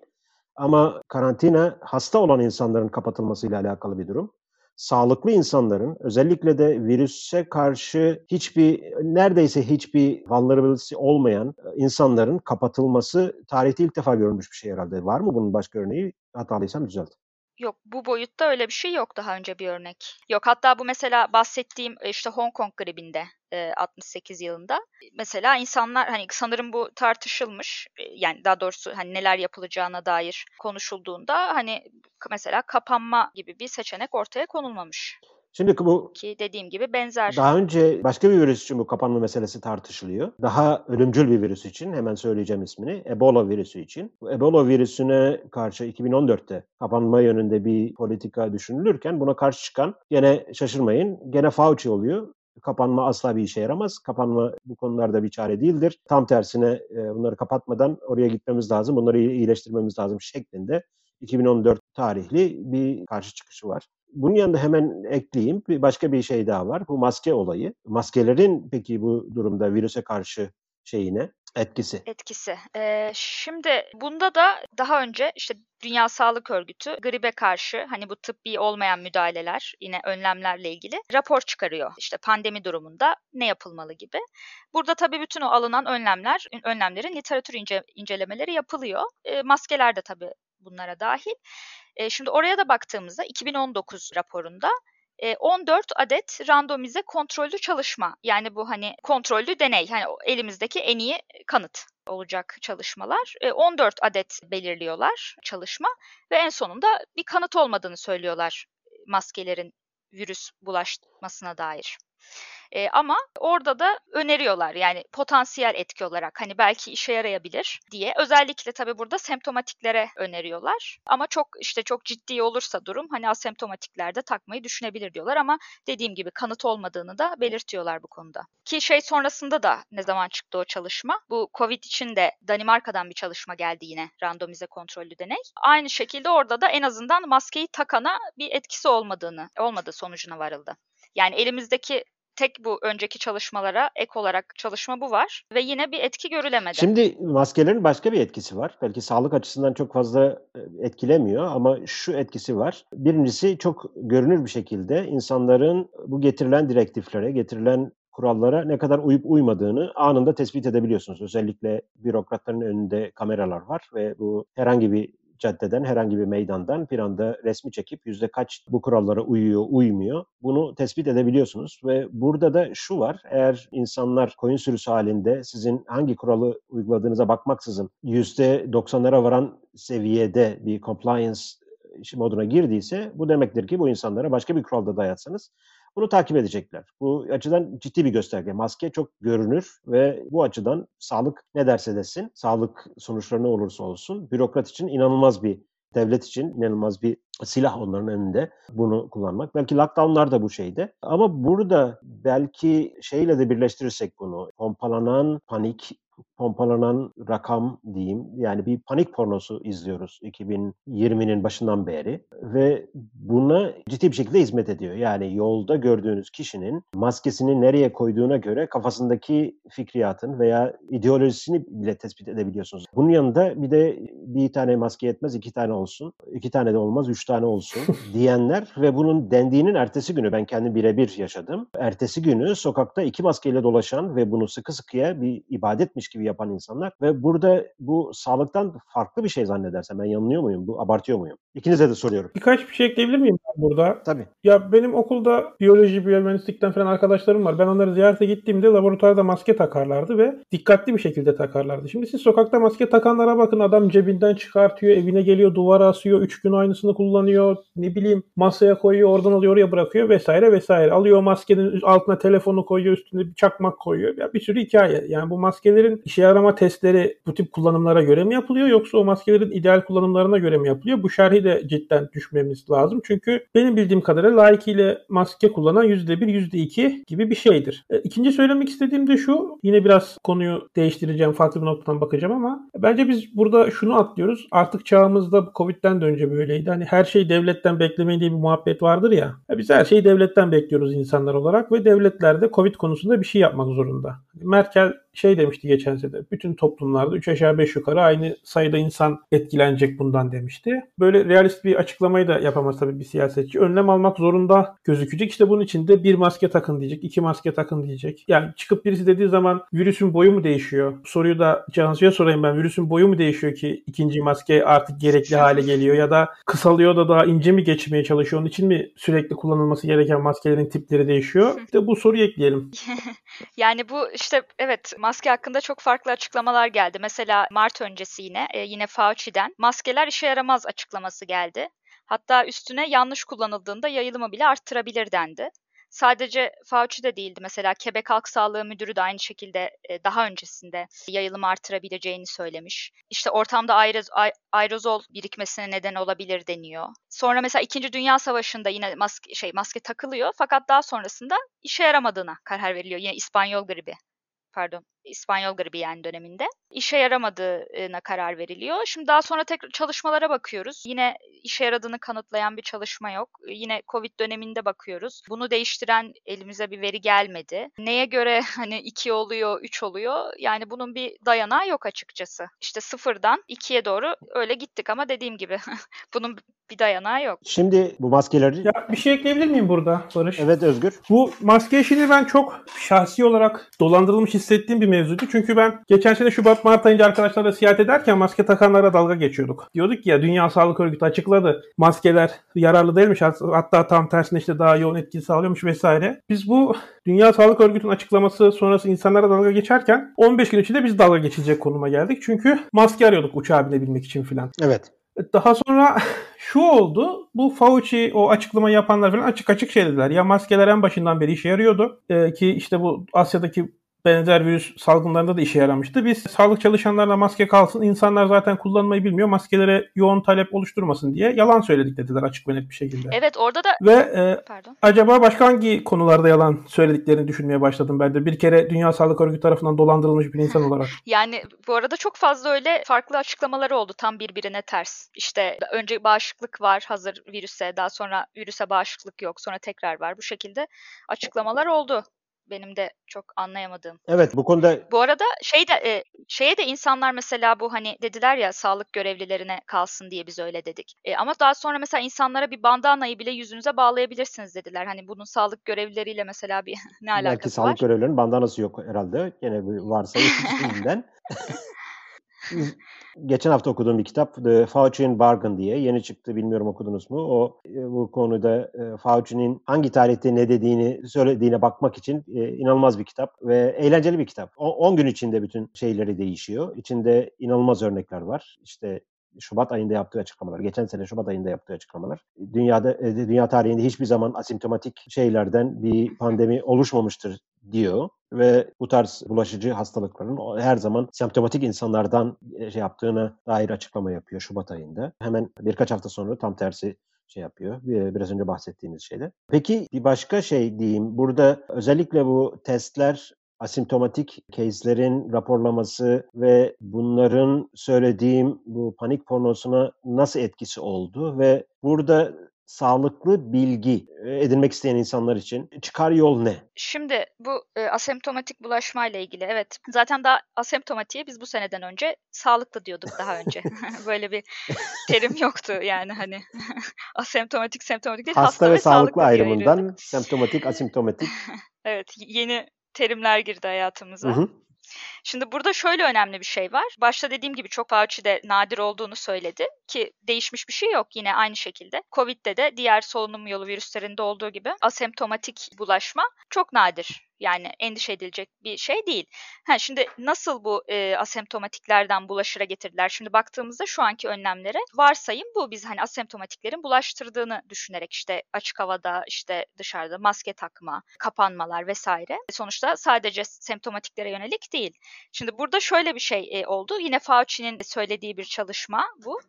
Ama karantina hasta olan insanların kapatılmasıyla alakalı bir durum. Sağlıklı insanların özellikle de virüse karşı hiçbir neredeyse hiçbir vulnerability olmayan insanların kapatılması tarihte ilk defa görülmüş bir şey herhalde. Var mı bunun başka örneği? Hatalıysam düzelt. Yok bu boyutta öyle bir şey yok daha önce bir örnek. Yok hatta bu mesela bahsettiğim e, işte Hong Kong gribinde 68 e, yılında mesela insanlar hani sanırım bu tartışılmış e, yani daha doğrusu hani neler yapılacağına dair konuşulduğunda hani mesela kapanma gibi bir seçenek ortaya konulmamış. Şimdi bu ki dediğim gibi benzer. Daha önce başka bir virüs için bu kapanma meselesi tartışılıyor. Daha ölümcül bir virüs için hemen söyleyeceğim ismini. Ebola virüsü için. Bu Ebola virüsüne karşı 2014'te kapanma yönünde bir politika düşünülürken buna karşı çıkan gene şaşırmayın gene Fauci oluyor. Kapanma asla bir işe yaramaz. Kapanma bu konularda bir çare değildir. Tam tersine e, bunları kapatmadan oraya gitmemiz lazım, bunları iyileştirmemiz lazım şeklinde 2014 tarihli bir karşı çıkışı var. Bunun yanında hemen ekleyeyim bir başka bir şey daha var. Bu maske olayı. Maskelerin peki bu durumda virüse karşı şeyine etkisi. Etkisi. Ee, şimdi bunda da daha önce işte Dünya Sağlık Örgütü gribe karşı hani bu tıbbi olmayan müdahaleler yine önlemlerle ilgili rapor çıkarıyor. İşte pandemi durumunda ne yapılmalı gibi. Burada tabii bütün o alınan önlemler, önlemlerin literatür ince, incelemeleri yapılıyor. E, maskeler de tabii bunlara dahil. E, şimdi oraya da baktığımızda 2019 raporunda 14 adet randomize kontrollü çalışma. Yani bu hani kontrollü deney. Hani elimizdeki en iyi kanıt olacak çalışmalar. 14 adet belirliyorlar çalışma ve en sonunda bir kanıt olmadığını söylüyorlar maskelerin virüs bulaşmasına dair. E, ama orada da öneriyorlar yani potansiyel etki olarak hani belki işe yarayabilir diye. Özellikle tabii burada semptomatiklere öneriyorlar. Ama çok işte çok ciddi olursa durum hani asemptomatiklerde takmayı düşünebilir diyorlar ama dediğim gibi kanıt olmadığını da belirtiyorlar bu konuda. Ki şey sonrasında da ne zaman çıktı o çalışma? Bu Covid için de Danimarka'dan bir çalışma geldi yine randomize kontrollü deney. Aynı şekilde orada da en azından maskeyi takana bir etkisi olmadığını, olmadığı sonucuna varıldı. Yani elimizdeki tek bu önceki çalışmalara ek olarak çalışma bu var ve yine bir etki görülemedi. Şimdi maskelerin başka bir etkisi var. Belki sağlık açısından çok fazla e, etkilemiyor ama şu etkisi var. Birincisi çok görünür bir şekilde insanların bu getirilen direktiflere, getirilen kurallara ne kadar uyup uymadığını anında tespit edebiliyorsunuz. Özellikle bürokratların önünde kameralar var ve bu herhangi bir caddeden, herhangi bir meydandan bir anda resmi çekip yüzde kaç bu kurallara uyuyor, uymuyor bunu tespit edebiliyorsunuz. Ve burada da şu var, eğer insanlar koyun sürüsü halinde sizin hangi kuralı uyguladığınıza bakmaksızın yüzde 90'lara varan seviyede bir compliance moduna girdiyse bu demektir ki bu insanlara başka bir kuralda dayatsanız bunu takip edecekler. Bu açıdan ciddi bir gösterge. Maske çok görünür ve bu açıdan sağlık ne derse desin, sağlık sonuçları ne olursa olsun bürokrat için inanılmaz bir devlet için inanılmaz bir silah onların önünde bunu kullanmak. Belki lockdownlar da bu şeyde. Ama burada belki şeyle de birleştirirsek bunu, pompalanan panik pompalanan rakam diyeyim. Yani bir panik pornosu izliyoruz 2020'nin başından beri ve buna ciddi bir şekilde hizmet ediyor. Yani yolda gördüğünüz kişinin maskesini nereye koyduğuna göre kafasındaki fikriyatın veya ideolojisini bile tespit edebiliyorsunuz. Bunun yanında bir de bir tane maske yetmez iki tane olsun, iki tane de olmaz üç tane olsun diyenler ve bunun dendiğinin ertesi günü ben kendim birebir yaşadım. Ertesi günü sokakta iki maskeyle dolaşan ve bunu sıkı sıkıya bir ibadetmiş gibi yapan insanlar ve burada bu sağlıktan farklı bir şey zannedersem ben yanılıyor muyum? Bu abartıyor muyum? İkinize de soruyorum. Birkaç bir şey ekleyebilir miyim ben burada? Tabii. Ya benim okulda biyoloji, biyomühendislikten falan arkadaşlarım var. Ben onları ziyarete gittiğimde laboratuvarda maske takarlardı ve dikkatli bir şekilde takarlardı. Şimdi siz sokakta maske takanlara bakın adam cebinden çıkartıyor, evine geliyor, duvara asıyor, üç gün aynısını kullanıyor, ne bileyim masaya koyuyor, oradan alıyor, oraya bırakıyor vesaire vesaire. Alıyor maskenin altına telefonu koyuyor, üstüne bir çakmak koyuyor. Ya bir sürü hikaye. Yani bu maskelerin işe yarama testleri bu tip kullanımlara göre mi yapılıyor yoksa o maskelerin ideal kullanımlarına göre mi yapılıyor? Bu şerhi de cidden düşmemiz lazım. Çünkü benim bildiğim kadarıyla layıkıyla maske kullanan %1, %2 gibi bir şeydir. E, ikinci söylemek istediğim de şu. Yine biraz konuyu değiştireceğim. Farklı bir noktadan bakacağım ama bence biz burada şunu atlıyoruz. Artık çağımızda Covid'den de önce böyleydi. Hani her şeyi devletten beklemeyin diye bir muhabbet vardır ya. Biz her şeyi devletten bekliyoruz insanlar olarak ve devletler de Covid konusunda bir şey yapmak zorunda. Merkel şey demişti geçen sene. Bütün toplumlarda 3 aşağı 5 yukarı aynı sayıda insan etkilenecek bundan demişti. Böyle realist bir açıklamayı da yapamaz tabii bir siyasetçi. Önlem almak zorunda gözükecek. İşte bunun için de bir maske takın diyecek, iki maske takın diyecek. Yani çıkıp birisi dediği zaman virüsün boyu mu değişiyor? Soruyu da Cansu'ya sorayım ben. Virüsün boyu mu değişiyor ki ikinci maske artık gerekli hale geliyor ya da kısalıyor da daha ince mi geçmeye çalışıyor? Onun için mi sürekli kullanılması gereken maskelerin tipleri değişiyor? İşte bu soruyu ekleyelim. yani bu işte evet maske hakkında çok farklı açıklamalar geldi. Mesela Mart öncesi yine e, yine Fauci'den maskeler işe yaramaz açıklaması geldi. Hatta üstüne yanlış kullanıldığında yayılımı bile arttırabilir dendi. Sadece Fauci de değildi. Mesela Quebec Halk Sağlığı Müdürü de aynı şekilde e, daha öncesinde yayılımı artırabileceğini söylemiş. İşte ortamda aeroz, aerozol birikmesine neden olabilir deniyor. Sonra mesela 2. Dünya Savaşı'nda yine maske, şey, maske takılıyor fakat daha sonrasında işe yaramadığına karar veriliyor. Yine İspanyol gribi pardon İspanyol gribi yani döneminde işe yaramadığına karar veriliyor. Şimdi daha sonra tekrar çalışmalara bakıyoruz. Yine işe yaradığını kanıtlayan bir çalışma yok. Yine Covid döneminde bakıyoruz. Bunu değiştiren elimize bir veri gelmedi. Neye göre hani 2 oluyor, 3 oluyor? Yani bunun bir dayanağı yok açıkçası. İşte sıfırdan 2'ye doğru öyle gittik ama dediğim gibi bunun bir dayanağı yok. Şimdi bu maskeleri... Ya bir şey ekleyebilir miyim burada Barış? Evet Özgür. Bu maske işini ben çok şahsi olarak dolandırılmış hissettiğim bir mevzuydu. Çünkü ben geçen sene Şubat Mart ayında arkadaşlarla seyahat ederken maske takanlara dalga geçiyorduk. Diyorduk ya Dünya Sağlık Örgütü açıkladı. Maskeler yararlı değilmiş. Hatta tam tersine işte daha yoğun etki sağlıyormuş vesaire. Biz bu Dünya Sağlık Örgütü'nün açıklaması sonrası insanlara dalga geçerken 15 gün içinde biz dalga geçilecek konuma geldik. Çünkü maske arıyorduk uçağa binebilmek için filan. Evet. Daha sonra şu oldu. Bu Fauci o açıklama yapanlar falan açık açık şey dediler. Ya maskeler en başından beri işe yarıyordu. Ee, ki işte bu Asya'daki benzer virüs salgınlarında da işe yaramıştı. Biz sağlık çalışanlarına maske kalsın, insanlar zaten kullanmayı bilmiyor, maskelere yoğun talep oluşturmasın diye yalan söyledik dediler açık ve net bir şekilde. Evet orada da... Ve e, Pardon. acaba başka hangi konularda yalan söylediklerini düşünmeye başladım ben de. Bir kere Dünya Sağlık Örgütü tarafından dolandırılmış bir insan olarak. yani bu arada çok fazla öyle farklı açıklamaları oldu tam birbirine ters. İşte önce bağışıklık var hazır virüse, daha sonra virüse bağışıklık yok, sonra tekrar var. Bu şekilde açıklamalar oldu benim de çok anlayamadığım. Evet bu konuda Bu arada şey de e, şeye de insanlar mesela bu hani dediler ya sağlık görevlilerine kalsın diye biz öyle dedik. E, ama daha sonra mesela insanlara bir bandanayı bile yüzünüze bağlayabilirsiniz dediler. Hani bunun sağlık görevlileriyle mesela bir ne alakası belki var? sağlık görevlilerinin bandanası yok herhalde. Bir varsa şimdiden. Geçen hafta okuduğum bir kitap The Fauci'nin Bargain diye yeni çıktı bilmiyorum okudunuz mu? O e, bu konuda e, Fauci'nin hangi tarihte ne dediğini söylediğine bakmak için e, inanılmaz bir kitap ve eğlenceli bir kitap. 10 gün içinde bütün şeyleri değişiyor. İçinde inanılmaz örnekler var. İşte Şubat ayında yaptığı açıklamalar, geçen sene Şubat ayında yaptığı açıklamalar. Dünyada dünya tarihinde hiçbir zaman asimptomatik şeylerden bir pandemi oluşmamıştır diyor ve bu tarz bulaşıcı hastalıkların her zaman semptomatik insanlardan e, şey yaptığına dair açıklama yapıyor Şubat ayında. Hemen birkaç hafta sonra tam tersi şey yapıyor. Biraz önce bahsettiğimiz şeyler. Peki bir başka şey diyeyim. Burada özellikle bu testler asimptomatik case'lerin raporlaması ve bunların söylediğim bu panik pornosuna nasıl etkisi oldu ve burada sağlıklı bilgi e, edinmek isteyen insanlar için çıkar yol ne? Şimdi bu e, asemptomatik bulaşma ile ilgili evet zaten daha asemptomatiğe biz bu seneden önce sağlıklı diyorduk daha önce. Böyle bir terim yoktu yani hani asemptomatik semptomatik değil hasta, hasta ve, ve sağlıklı, sağlıklı ayrımından semptomatik asemptomatik. evet yeni terimler girdi hayatımıza. Hı hı. Şimdi burada şöyle önemli bir şey var. Başta dediğim gibi çok Fauci'de nadir olduğunu söyledi ki değişmiş bir şey yok yine aynı şekilde. Covid'de de diğer solunum yolu virüslerinde olduğu gibi asemptomatik bulaşma çok nadir. Yani endişe edilecek bir şey değil. Ha, şimdi nasıl bu e, asemptomatiklerden bulaşıra getirdiler? Şimdi baktığımızda şu anki önlemlere varsayım bu. Biz hani asemptomatiklerin bulaştırdığını düşünerek işte açık havada işte dışarıda maske takma, kapanmalar vesaire. Sonuçta sadece semptomatiklere yönelik değil. Şimdi burada şöyle bir şey e, oldu. Yine Fauci'nin söylediği bir çalışma bu.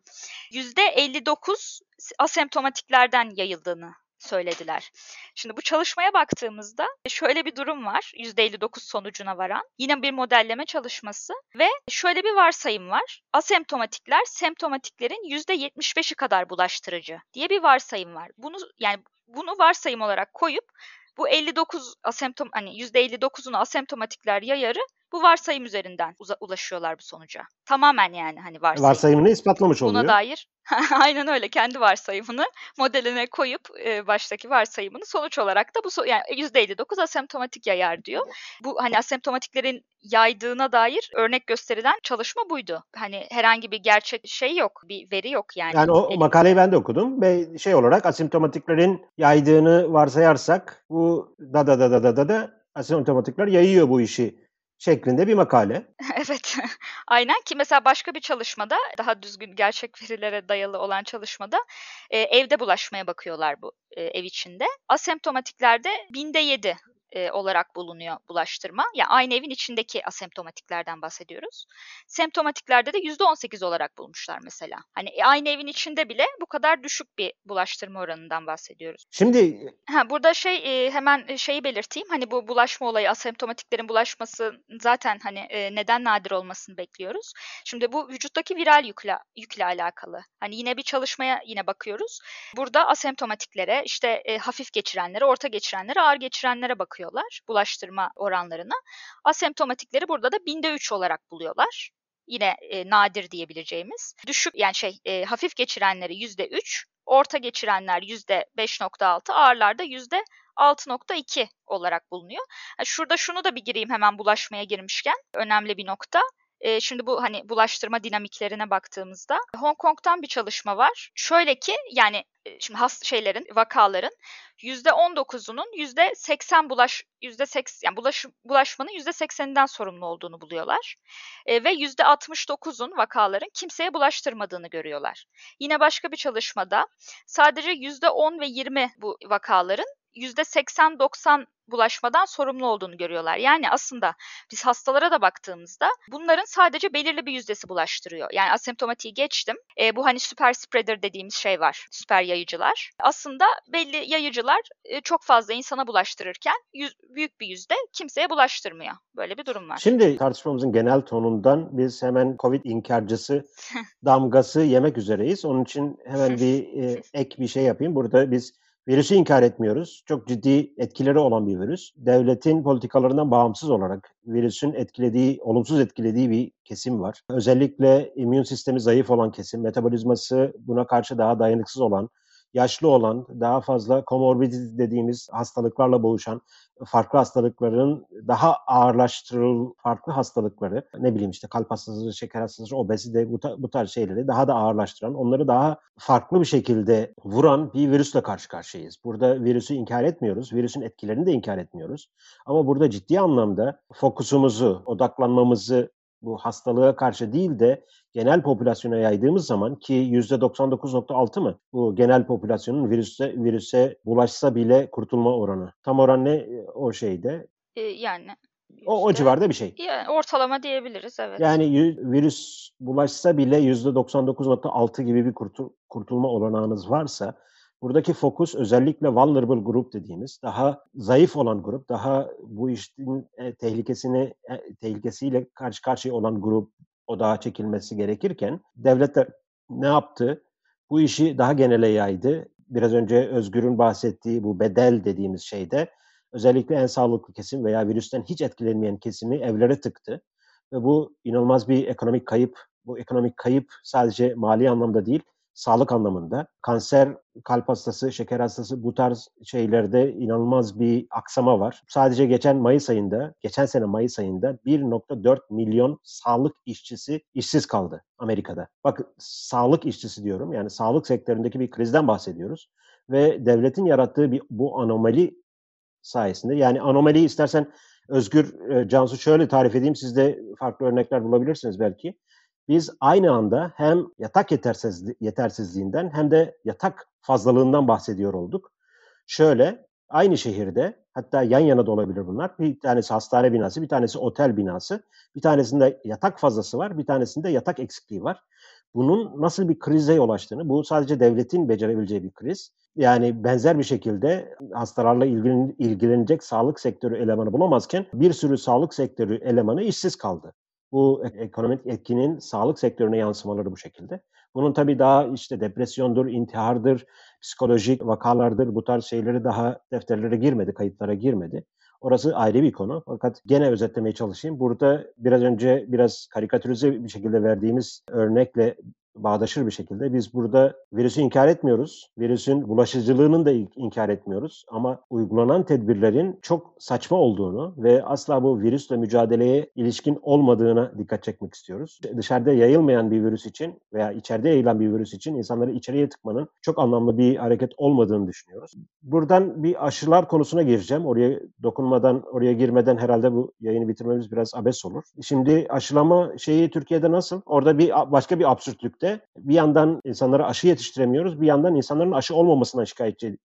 %59 asemptomatiklerden yayıldığını söylediler. Şimdi bu çalışmaya baktığımızda şöyle bir durum var. %59 sonucuna varan. Yine bir modelleme çalışması ve şöyle bir varsayım var. Asemptomatikler semptomatiklerin %75'i kadar bulaştırıcı diye bir varsayım var. Bunu yani bunu varsayım olarak koyup bu 59 asemptom hani %59'unu asemptomatikler yayarı bu varsayım üzerinden ulaşıyorlar bu sonuca. Tamamen yani hani varsayım. Varsayımını ispatlamış oluyor. Buna dair aynen öyle kendi varsayımını modeline koyup e, baştaki varsayımını sonuç olarak da bu so- yani %59 asemptomatik yayar diyor. Bu hani asemptomatiklerin yaydığına dair örnek gösterilen çalışma buydu. Hani herhangi bir gerçek şey yok, bir veri yok yani. Yani o elimizde. makaleyi ben de okudum ve şey olarak asemptomatiklerin yaydığını varsayarsak bu da da da da da da da asemptomatikler yayıyor bu işi şeklinde bir makale. evet. Aynen ki mesela başka bir çalışmada daha düzgün gerçek verilere dayalı olan çalışmada e, evde bulaşmaya bakıyorlar bu e, ev içinde. Asemptomatiklerde binde yedi e, olarak bulunuyor bulaştırma. Yani aynı evin içindeki asemptomatiklerden bahsediyoruz. Semptomatiklerde de %18 olarak bulmuşlar mesela. Hani e, aynı evin içinde bile bu kadar düşük bir bulaştırma oranından bahsediyoruz. Şimdi ha, burada şey e, hemen şeyi belirteyim. Hani bu bulaşma olayı asemptomatiklerin bulaşması zaten hani e, neden nadir olmasını bekliyoruz. Şimdi bu vücuttaki viral yükle, yükle alakalı. Hani yine bir çalışmaya yine bakıyoruz. Burada asemptomatiklere işte e, hafif geçirenlere, orta geçirenlere, ağır geçirenlere bakıyoruz bakıyorlar bulaştırma oranlarına. Asemptomatikleri burada da binde 3 olarak buluyorlar. Yine e, nadir diyebileceğimiz. Düşük yani şey e, hafif geçirenleri yüzde 3, orta geçirenler yüzde 5.6, ağırlarda yüzde 6.2 olarak bulunuyor. Yani şurada şunu da bir gireyim hemen bulaşmaya girmişken. Önemli bir nokta. E, şimdi bu hani bulaştırma dinamiklerine baktığımızda Hong Kong'dan bir çalışma var. Şöyle ki yani şimdi hast şeylerin, vakaların %19'unun %80 bulaş %80 yani bulaş, bulaşmanın %80'inden sorumlu olduğunu buluyorlar. E, ve %69'un vakaların kimseye bulaştırmadığını görüyorlar. Yine başka bir çalışmada sadece %10 ve 20 bu vakaların %80-90 bulaşmadan sorumlu olduğunu görüyorlar. Yani aslında biz hastalara da baktığımızda bunların sadece belirli bir yüzdesi bulaştırıyor. Yani asemptomatiği geçtim. E, bu hani süper spreader dediğimiz şey var. Süper yayıcılar. Aslında belli yayıcılar e, çok fazla insana bulaştırırken yüz, büyük bir yüzde kimseye bulaştırmıyor. Böyle bir durum var. Şimdi tartışmamızın genel tonundan biz hemen Covid inkarcısı damgası yemek üzereyiz. Onun için hemen bir e, ek bir şey yapayım. Burada biz Virüsü inkar etmiyoruz. Çok ciddi etkileri olan bir virüs. Devletin politikalarından bağımsız olarak virüsün etkilediği, olumsuz etkilediği bir kesim var. Özellikle immün sistemi zayıf olan kesim, metabolizması buna karşı daha dayanıksız olan, yaşlı olan, daha fazla komorbidity dediğimiz hastalıklarla boğuşan, farklı hastalıkların daha ağırlaştırıl farklı hastalıkları, ne bileyim işte kalp hastalığı, şeker hastalığı, obezite bu, bu tarz şeyleri daha da ağırlaştıran, onları daha farklı bir şekilde vuran bir virüsle karşı karşıyayız. Burada virüsü inkar etmiyoruz, virüsün etkilerini de inkar etmiyoruz. Ama burada ciddi anlamda fokusumuzu, odaklanmamızı bu hastalığa karşı değil de genel popülasyona yaydığımız zaman ki %99.6 mı bu genel popülasyonun virüse virüse bulaşsa bile kurtulma oranı. Tam oran ne o şeyde? Ee, yani o, o civarda bir şey. Yani ortalama diyebiliriz evet. Yani virüs bulaşsa bile %99.6 gibi bir kurtul, kurtulma olanağınız varsa Buradaki fokus özellikle vulnerable grup dediğimiz daha zayıf olan grup, daha bu işin e, tehlikesini e, tehlikesiyle karşı karşıya olan grup odağa çekilmesi gerekirken devletler ne yaptı? Bu işi daha genele yaydı. Biraz önce Özgür'ün bahsettiği bu bedel dediğimiz şeyde özellikle en sağlıklı kesim veya virüsten hiç etkilenmeyen kesimi evlere tıktı. Ve bu inanılmaz bir ekonomik kayıp. Bu ekonomik kayıp sadece mali anlamda değil, sağlık anlamında. Kanser, kalp hastası, şeker hastası bu tarz şeylerde inanılmaz bir aksama var. Sadece geçen Mayıs ayında, geçen sene Mayıs ayında 1.4 milyon sağlık işçisi işsiz kaldı Amerika'da. Bak sağlık işçisi diyorum. Yani sağlık sektöründeki bir krizden bahsediyoruz. Ve devletin yarattığı bir bu anomali sayesinde yani anomali istersen Özgür e, Cansu şöyle tarif edeyim. Siz de farklı örnekler bulabilirsiniz belki biz aynı anda hem yatak yetersiz, yetersizliğinden hem de yatak fazlalığından bahsediyor olduk. Şöyle aynı şehirde hatta yan yana da olabilir bunlar. Bir tanesi hastane binası, bir tanesi otel binası. Bir tanesinde yatak fazlası var, bir tanesinde yatak eksikliği var. bunun nasıl bir krize yol açtığını, bu sadece devletin becerebileceği bir kriz. Yani benzer bir şekilde hastalarla ilgilen, ilgilenecek sağlık sektörü elemanı bulamazken bir sürü sağlık sektörü elemanı işsiz kaldı. Bu ekonomik etkinin sağlık sektörüne yansımaları bu şekilde. Bunun tabii daha işte depresyondur, intihardır, psikolojik vakalardır bu tarz şeyleri daha defterlere girmedi, kayıtlara girmedi. Orası ayrı bir konu. Fakat gene özetlemeye çalışayım. Burada biraz önce biraz karikatürize bir şekilde verdiğimiz örnekle bağdaşır bir şekilde. Biz burada virüsü inkar etmiyoruz. Virüsün bulaşıcılığının da inkar etmiyoruz. Ama uygulanan tedbirlerin çok saçma olduğunu ve asla bu virüsle mücadeleye ilişkin olmadığına dikkat çekmek istiyoruz. Dışarıda yayılmayan bir virüs için veya içeride yayılan bir virüs için insanları içeriye tıkmanın çok anlamlı bir hareket olmadığını düşünüyoruz. Buradan bir aşılar konusuna gireceğim. Oraya dokunmadan, oraya girmeden herhalde bu yayını bitirmemiz biraz abes olur. Şimdi aşılama şeyi Türkiye'de nasıl? Orada bir başka bir absürtlükte birlikte bir yandan insanlara aşı yetiştiremiyoruz, bir yandan insanların aşı olmamasına şikayetçi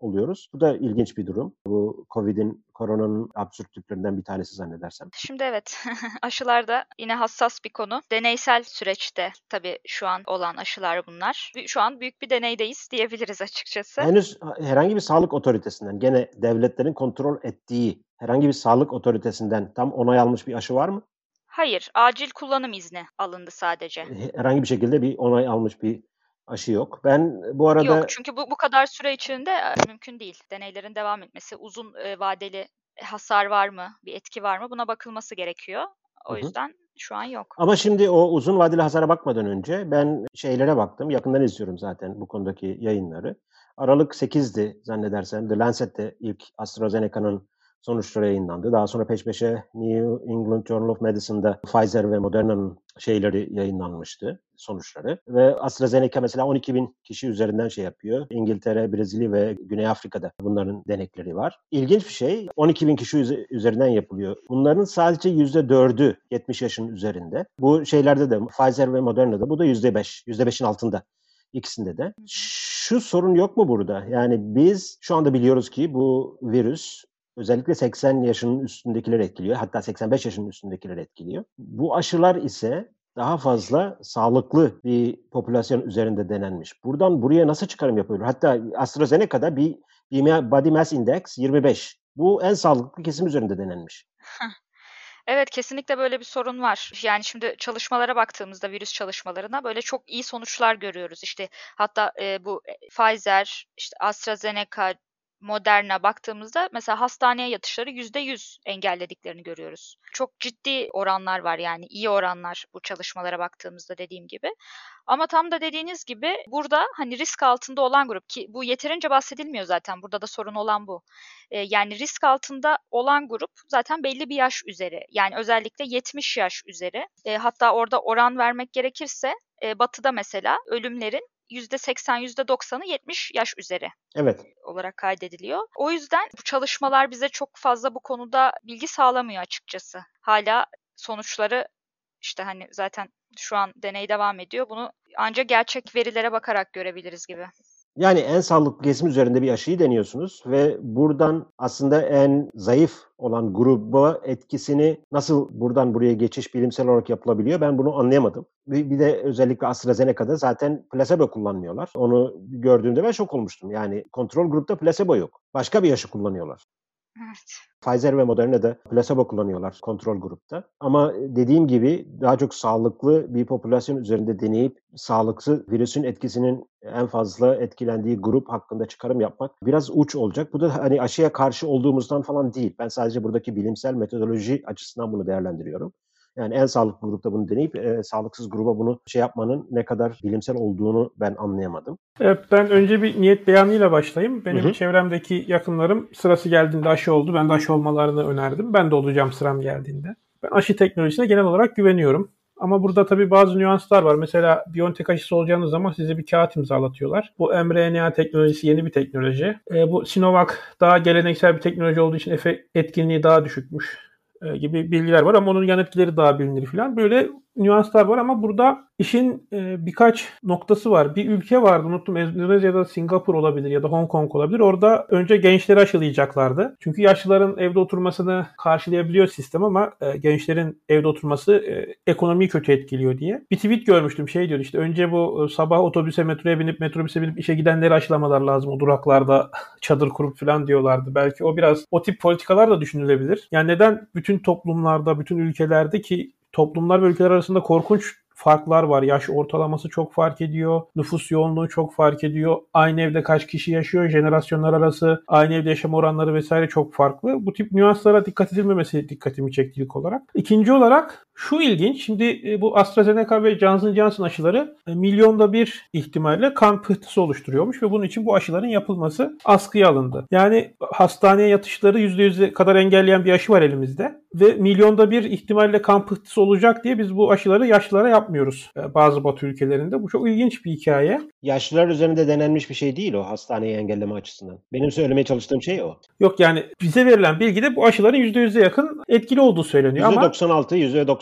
oluyoruz. Bu da ilginç bir durum. Bu Covid'in, koronanın absürtlüklerinden bir tanesi zannedersem. Şimdi evet, aşılarda yine hassas bir konu. Deneysel süreçte tabii şu an olan aşılar bunlar. Şu an büyük bir deneydeyiz diyebiliriz açıkçası. Henüz herhangi bir sağlık otoritesinden, gene devletlerin kontrol ettiği herhangi bir sağlık otoritesinden tam onay almış bir aşı var mı? Hayır, acil kullanım izni alındı sadece. Herhangi bir şekilde bir onay almış bir aşı yok. Ben bu arada... Yok çünkü bu, bu kadar süre içinde e, mümkün değil. Deneylerin devam etmesi, uzun e, vadeli hasar var mı, bir etki var mı buna bakılması gerekiyor. O Hı-hı. yüzden şu an yok. Ama şimdi o uzun vadeli hasara bakmadan önce ben şeylere baktım. Yakından izliyorum zaten bu konudaki yayınları. Aralık 8'di zannedersem. The Lancet'te ilk AstraZeneca'nın sonuçları yayınlandı. Daha sonra peş peşe New England Journal of Medicine'da Pfizer ve Moderna'nın şeyleri yayınlanmıştı sonuçları. Ve AstraZeneca mesela 12 bin kişi üzerinden şey yapıyor. İngiltere, Brezilya ve Güney Afrika'da bunların denekleri var. İlginç bir şey 12 bin kişi üzerinden yapılıyor. Bunların sadece %4'ü 70 yaşın üzerinde. Bu şeylerde de Pfizer ve Moderna'da bu da %5. %5'in altında ikisinde de. Şu sorun yok mu burada? Yani biz şu anda biliyoruz ki bu virüs özellikle 80 yaşının üstündekiler etkiliyor. Hatta 85 yaşının üstündekiler etkiliyor. Bu aşılar ise daha fazla sağlıklı bir popülasyon üzerinde denenmiş. Buradan buraya nasıl çıkarım yapıyorlar? Hatta AstraZeneca'da bir Body Mass Index 25. Bu en sağlıklı kesim üzerinde denenmiş. Evet kesinlikle böyle bir sorun var. Yani şimdi çalışmalara baktığımızda virüs çalışmalarına böyle çok iyi sonuçlar görüyoruz. İşte hatta e, bu Pfizer, işte AstraZeneca, Moderna baktığımızda mesela hastaneye yatışları %100 engellediklerini görüyoruz. Çok ciddi oranlar var yani iyi oranlar bu çalışmalara baktığımızda dediğim gibi. Ama tam da dediğiniz gibi burada hani risk altında olan grup ki bu yeterince bahsedilmiyor zaten burada da sorun olan bu. Ee, yani risk altında olan grup zaten belli bir yaş üzeri yani özellikle 70 yaş üzeri. E, hatta orada oran vermek gerekirse e, batıda mesela ölümlerin %80, %90'ı 70 yaş üzeri evet. olarak kaydediliyor. O yüzden bu çalışmalar bize çok fazla bu konuda bilgi sağlamıyor açıkçası. Hala sonuçları işte hani zaten şu an deney devam ediyor. Bunu ancak gerçek verilere bakarak görebiliriz gibi. Yani en sağlıklı kesim üzerinde bir aşıyı deniyorsunuz ve buradan aslında en zayıf olan gruba etkisini nasıl buradan buraya geçiş bilimsel olarak yapılabiliyor ben bunu anlayamadım. Bir de özellikle AstraZeneca'da zaten placebo kullanmıyorlar. Onu gördüğümde ben şok olmuştum. Yani kontrol grupta placebo yok. Başka bir aşı kullanıyorlar. Evet. Pfizer ve Moderna'da placebo kullanıyorlar kontrol grupta. Ama dediğim gibi daha çok sağlıklı bir popülasyon üzerinde deneyip sağlıksız virüsün etkisinin en fazla etkilendiği grup hakkında çıkarım yapmak biraz uç olacak. Bu da hani aşıya karşı olduğumuzdan falan değil. Ben sadece buradaki bilimsel metodoloji açısından bunu değerlendiriyorum. Yani en sağlıklı grupta bunu deneyip e, sağlıksız gruba bunu şey yapmanın ne kadar bilimsel olduğunu ben anlayamadım. Evet, ben önce bir niyet beyanıyla başlayayım. Benim hı hı. çevremdeki yakınlarım sırası geldiğinde aşı oldu. Ben de aşı olmalarını önerdim. Ben de olacağım sıram geldiğinde. Ben aşı teknolojisine genel olarak güveniyorum. Ama burada tabii bazı nüanslar var. Mesela Biontech aşısı olacağınız zaman size bir kağıt imzalatıyorlar. Bu mRNA teknolojisi yeni bir teknoloji. E, bu Sinovac daha geleneksel bir teknoloji olduğu için etkinliği daha düşükmüş. E, gibi bilgiler var ama onun yan etkileri daha bilinir falan. Böyle nüanslar var ama burada işin e, birkaç noktası var. Bir ülke vardı unuttum Endonezya'da Singapur olabilir ya da Hong Kong olabilir. Orada önce gençleri aşılayacaklardı. Çünkü yaşlıların evde oturmasını karşılayabiliyor sistem ama e, gençlerin evde oturması e, ekonomiyi kötü etkiliyor diye. Bir tweet görmüştüm şey diyor işte önce bu sabah otobüse metroya binip metrobüse binip işe gidenleri aşılamalar lazım o duraklarda çadır kurup falan diyorlardı. Belki o biraz o tip politikalar da düşünülebilir. Yani neden bütün toplumlarda, bütün ülkelerde ki toplumlar ve ülkeler arasında korkunç farklar var. Yaş ortalaması çok fark ediyor. Nüfus yoğunluğu çok fark ediyor. Aynı evde kaç kişi yaşıyor? Jenerasyonlar arası aynı evde yaşam oranları vesaire çok farklı. Bu tip nüanslara dikkat edilmemesi dikkatimi çekti ilk olarak. İkinci olarak şu ilginç. Şimdi e, bu AstraZeneca ve Johnson Johnson aşıları e, milyonda bir ihtimalle kan pıhtısı oluşturuyormuş ve bunun için bu aşıların yapılması askıya alındı. Yani hastaneye yatışları %100'e kadar engelleyen bir aşı var elimizde ve milyonda bir ihtimalle kan pıhtısı olacak diye biz bu aşıları yaşlılara yapmıyoruz e, bazı batı ülkelerinde. Bu çok ilginç bir hikaye. Yaşlılar üzerinde denenmiş bir şey değil o hastaneyi engelleme açısından. Benim söylemeye çalıştığım şey o. Yok yani bize verilen bilgide bu aşıların %100'e yakın etkili olduğu söyleniyor %96, ama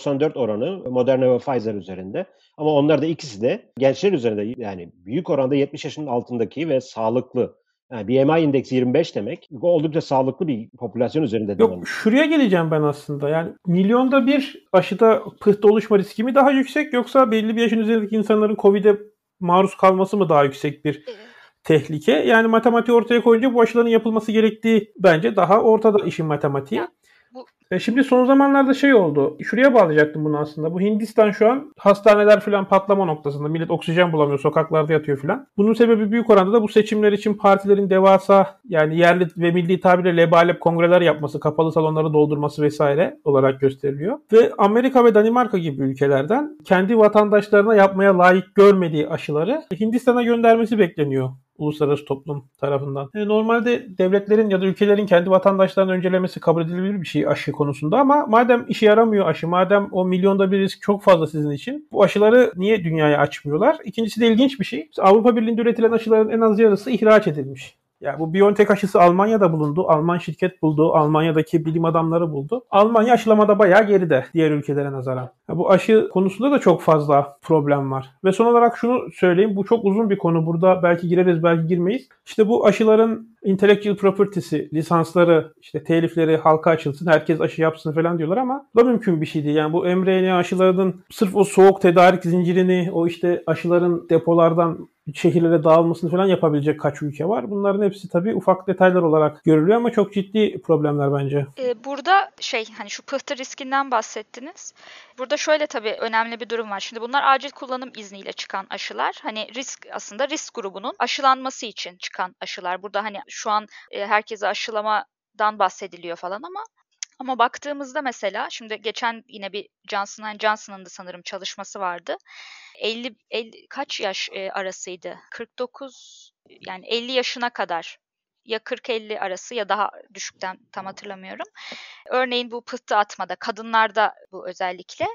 %94 oranı Moderna ve Pfizer üzerinde. Ama onlar da ikisi de gençler üzerinde yani büyük oranda 70 yaşının altındaki ve sağlıklı yani BMI indeksi 25 demek oldukça sağlıklı bir popülasyon üzerinde. Yok demek. şuraya geleceğim ben aslında. Yani milyonda bir aşıda pıhtı oluşma riski mi daha yüksek yoksa belli bir yaşın üzerindeki insanların COVID'e maruz kalması mı daha yüksek bir tehlike? Yani matematiği ortaya koyunca bu aşıların yapılması gerektiği bence daha ortada işin matematiği. E şimdi son zamanlarda şey oldu. Şuraya bağlayacaktım bunu aslında. Bu Hindistan şu an hastaneler falan patlama noktasında. Millet oksijen bulamıyor, sokaklarda yatıyor falan. Bunun sebebi büyük oranda da bu seçimler için partilerin devasa yani yerli ve milli tabirle lebalep kongreler yapması, kapalı salonları doldurması vesaire olarak gösteriliyor. Ve Amerika ve Danimarka gibi ülkelerden kendi vatandaşlarına yapmaya layık görmediği aşıları Hindistan'a göndermesi bekleniyor uluslararası toplum tarafından. Yani normalde devletlerin ya da ülkelerin kendi vatandaşlarını öncelemesi kabul edilebilir bir şey aşı konusunda ama madem işe yaramıyor aşı, madem o milyonda bir risk çok fazla sizin için bu aşıları niye dünyaya açmıyorlar? İkincisi de ilginç bir şey. Avrupa Birliği'nde üretilen aşıların en az yarısı ihraç edilmiş. Yani bu BioNTech aşısı Almanya'da bulundu. Alman şirket buldu. Almanya'daki bilim adamları buldu. Almanya aşılamada bayağı geride diğer ülkelere nazaran. Yani bu aşı konusunda da çok fazla problem var. Ve son olarak şunu söyleyeyim. Bu çok uzun bir konu. Burada belki gireriz belki girmeyiz. İşte bu aşıların intellectual property'si, lisansları, işte telifleri halka açılsın, herkes aşı yapsın falan diyorlar ama da mümkün bir şey değil. Yani bu mRNA aşılarının sırf o soğuk tedarik zincirini, o işte aşıların depolardan şehirlere dağılmasını falan yapabilecek kaç ülke var. Bunların hepsi tabii ufak detaylar olarak görülüyor ama çok ciddi problemler bence. Ee, burada şey hani şu pıhtı riskinden bahsettiniz. Burada şöyle tabii önemli bir durum var. Şimdi bunlar acil kullanım izniyle çıkan aşılar. Hani risk aslında risk grubunun aşılanması için çıkan aşılar. Burada hani şu an e, herkese aşılamadan bahsediliyor falan ama ama baktığımızda mesela şimdi geçen yine bir Johnson Johnson'ın da sanırım çalışması vardı. 50, 50 kaç yaş e, arasıydı? 49 yani 50 yaşına kadar ya 40-50 arası ya daha düşükten tam hatırlamıyorum. Örneğin bu pıhtı atmada kadınlarda bu özellikle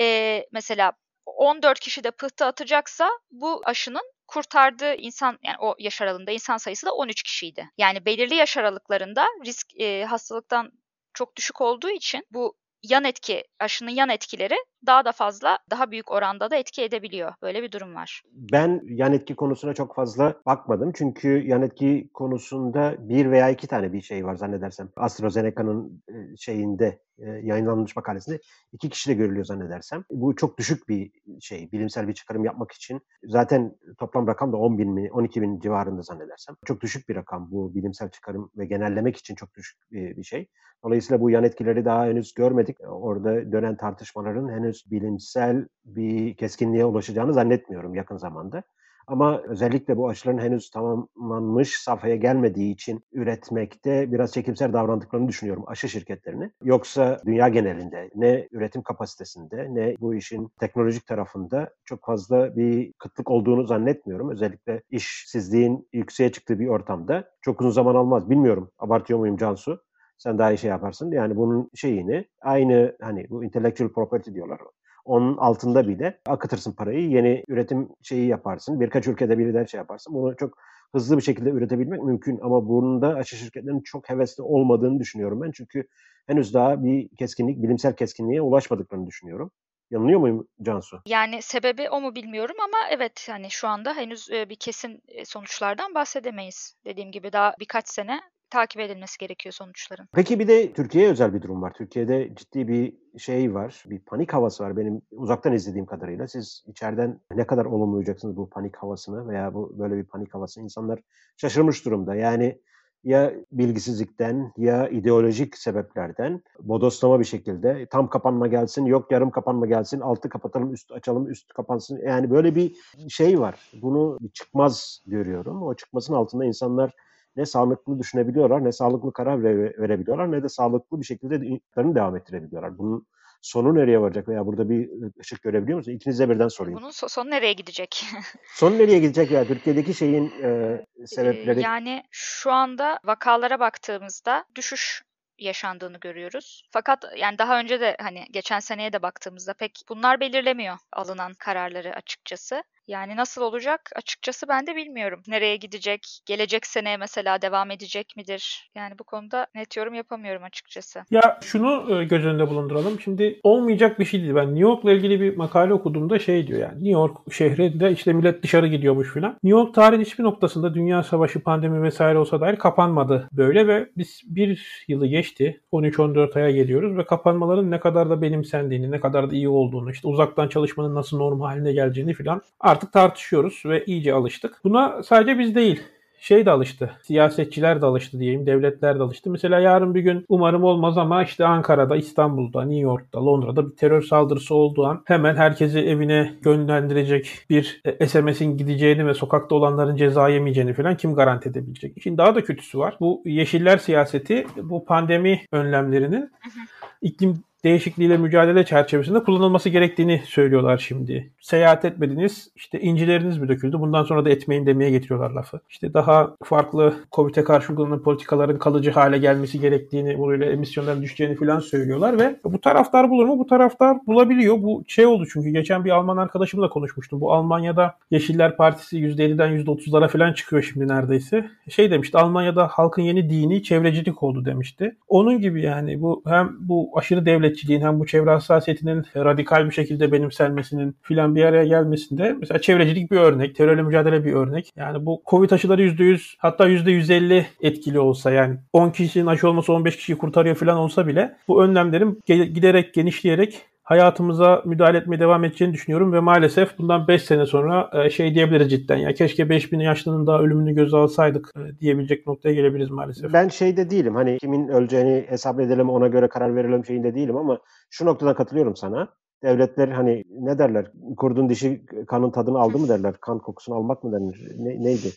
e, mesela 14 kişi de pıhtı atacaksa bu aşının kurtardığı insan yani o yaş aralığında insan sayısı da 13 kişiydi. Yani belirli yaş aralıklarında risk e, hastalıktan çok düşük olduğu için bu yan etki, aşının yan etkileri daha da fazla, daha büyük oranda da etki edebiliyor. Böyle bir durum var. Ben yan etki konusuna çok fazla bakmadım. Çünkü yan etki konusunda bir veya iki tane bir şey var zannedersem. AstraZeneca'nın e, şeyinde e, yayınlanmış makalesinde iki kişi de görülüyor zannedersem. Bu çok düşük bir şey. Bilimsel bir çıkarım yapmak için. Zaten toplam rakam da 10 bin mi 12 bin civarında zannedersem. Çok düşük bir rakam bu bilimsel çıkarım ve genellemek için çok düşük bir şey. Dolayısıyla bu yan etkileri daha henüz görmedik. Orada dönen tartışmaların henüz bilimsel bir keskinliğe ulaşacağını zannetmiyorum yakın zamanda. Ama özellikle bu aşıların henüz tamamlanmış safhaya gelmediği için üretmekte biraz çekimser davrandıklarını düşünüyorum aşı şirketlerini. Yoksa dünya genelinde ne üretim kapasitesinde ne bu işin teknolojik tarafında çok fazla bir kıtlık olduğunu zannetmiyorum. Özellikle işsizliğin yükseğe çıktığı bir ortamda çok uzun zaman almaz. Bilmiyorum abartıyor muyum Cansu? Sen daha iyi şey yaparsın. Yani bunun şeyini aynı hani bu intellectual property diyorlar. Onun altında bile akıtırsın parayı. Yeni üretim şeyi yaparsın. Birkaç ülkede birden şey yaparsın. Bunu çok hızlı bir şekilde üretebilmek mümkün ama bunun da aşı şirketlerinin çok hevesli olmadığını düşünüyorum ben. Çünkü henüz daha bir keskinlik, bilimsel keskinliğe ulaşmadıklarını düşünüyorum. Yanılıyor muyum Cansu? Yani sebebi o mu bilmiyorum ama evet hani şu anda henüz bir kesin sonuçlardan bahsedemeyiz. Dediğim gibi daha birkaç sene takip edilmesi gerekiyor sonuçların. Peki bir de Türkiye'ye özel bir durum var. Türkiye'de ciddi bir şey var, bir panik havası var benim uzaktan izlediğim kadarıyla. Siz içeriden ne kadar olumlayacaksınız bu panik havasını veya bu böyle bir panik havası? İnsanlar şaşırmış durumda. Yani ya bilgisizlikten ya ideolojik sebeplerden bodoslama bir şekilde tam kapanma gelsin, yok yarım kapanma gelsin, altı kapatalım, üst açalım, üst kapansın. Yani böyle bir şey var. Bunu bir çıkmaz görüyorum. O çıkmasın altında insanlar ne sağlıklı düşünebiliyorlar, ne sağlıklı karar verebiliyorlar, ne de sağlıklı bir şekilde hayatlarını devam ettirebiliyorlar. Bunun sonu nereye varacak veya burada bir ışık görebiliyor musun? İkinize birden sorayım. Bunun so- sonu nereye gidecek? Son nereye gidecek ya? Türkiye'deki şeyin e, sebepleri? Yani şu anda vakalara baktığımızda düşüş yaşandığını görüyoruz. Fakat yani daha önce de hani geçen seneye de baktığımızda pek bunlar belirlemiyor alınan kararları açıkçası. Yani nasıl olacak açıkçası ben de bilmiyorum. Nereye gidecek? Gelecek sene mesela devam edecek midir? Yani bu konuda net yorum yapamıyorum açıkçası. Ya şunu e, göz önünde bulunduralım. Şimdi olmayacak bir şey değil. Ben New York'la ilgili bir makale okuduğumda şey diyor yani. New York şehrinde işte millet dışarı gidiyormuş filan. New York tarihin hiçbir noktasında dünya savaşı, pandemi vesaire olsa dair kapanmadı böyle ve biz bir yılı geçti. 13-14 aya geliyoruz ve kapanmaların ne kadar da benimsendiğini, ne kadar da iyi olduğunu, işte uzaktan çalışmanın nasıl normal haline geleceğini filan artık tartışıyoruz ve iyice alıştık. Buna sadece biz değil şey de alıştı. Siyasetçiler de alıştı diyeyim. Devletler de alıştı. Mesela yarın bir gün umarım olmaz ama işte Ankara'da, İstanbul'da, New York'ta, Londra'da bir terör saldırısı olduğu an hemen herkesi evine gönderecek bir SMS'in gideceğini ve sokakta olanların ceza yemeyeceğini falan kim garanti edebilecek? Şimdi daha da kötüsü var. Bu yeşiller siyaseti bu pandemi önlemlerinin iklim değişikliğiyle mücadele çerçevesinde kullanılması gerektiğini söylüyorlar şimdi. Seyahat etmediniz, işte incileriniz mi döküldü? Bundan sonra da etmeyin demeye getiriyorlar lafı. İşte daha farklı COVID'e karşı uygulanan politikaların kalıcı hale gelmesi gerektiğini, burayla emisyonların düşeceğini falan söylüyorlar ve bu taraftar bulur mu? Bu taraftar bulabiliyor. Bu şey oldu çünkü geçen bir Alman arkadaşımla konuşmuştum. Bu Almanya'da Yeşiller Partisi %50'den %30'lara falan çıkıyor şimdi neredeyse. Şey demişti Almanya'da halkın yeni dini çevrecilik oldu demişti. Onun gibi yani bu hem bu aşırı devlet milliyetçiliğin hem bu çevre hassasiyetinin radikal bir şekilde benimsenmesinin filan bir araya gelmesinde mesela çevrecilik bir örnek, terörle mücadele bir örnek. Yani bu Covid aşıları %100 hatta %150 etkili olsa yani 10 kişinin aşı olması 15 kişiyi kurtarıyor filan olsa bile bu önlemlerin giderek genişleyerek hayatımıza müdahale etmeye devam edeceğini düşünüyorum ve maalesef bundan 5 sene sonra e, şey diyebiliriz cidden ya keşke 5000 yaşlının daha ölümünü göze alsaydık e, diyebilecek noktaya gelebiliriz maalesef. Ben şeyde değilim hani kimin öleceğini hesap edelim ona göre karar verelim şeyinde değilim ama şu noktada katılıyorum sana. Devletler hani ne derler kurdun dişi kanın tadını aldı mı derler kan kokusunu almak mı denir ne, neydi?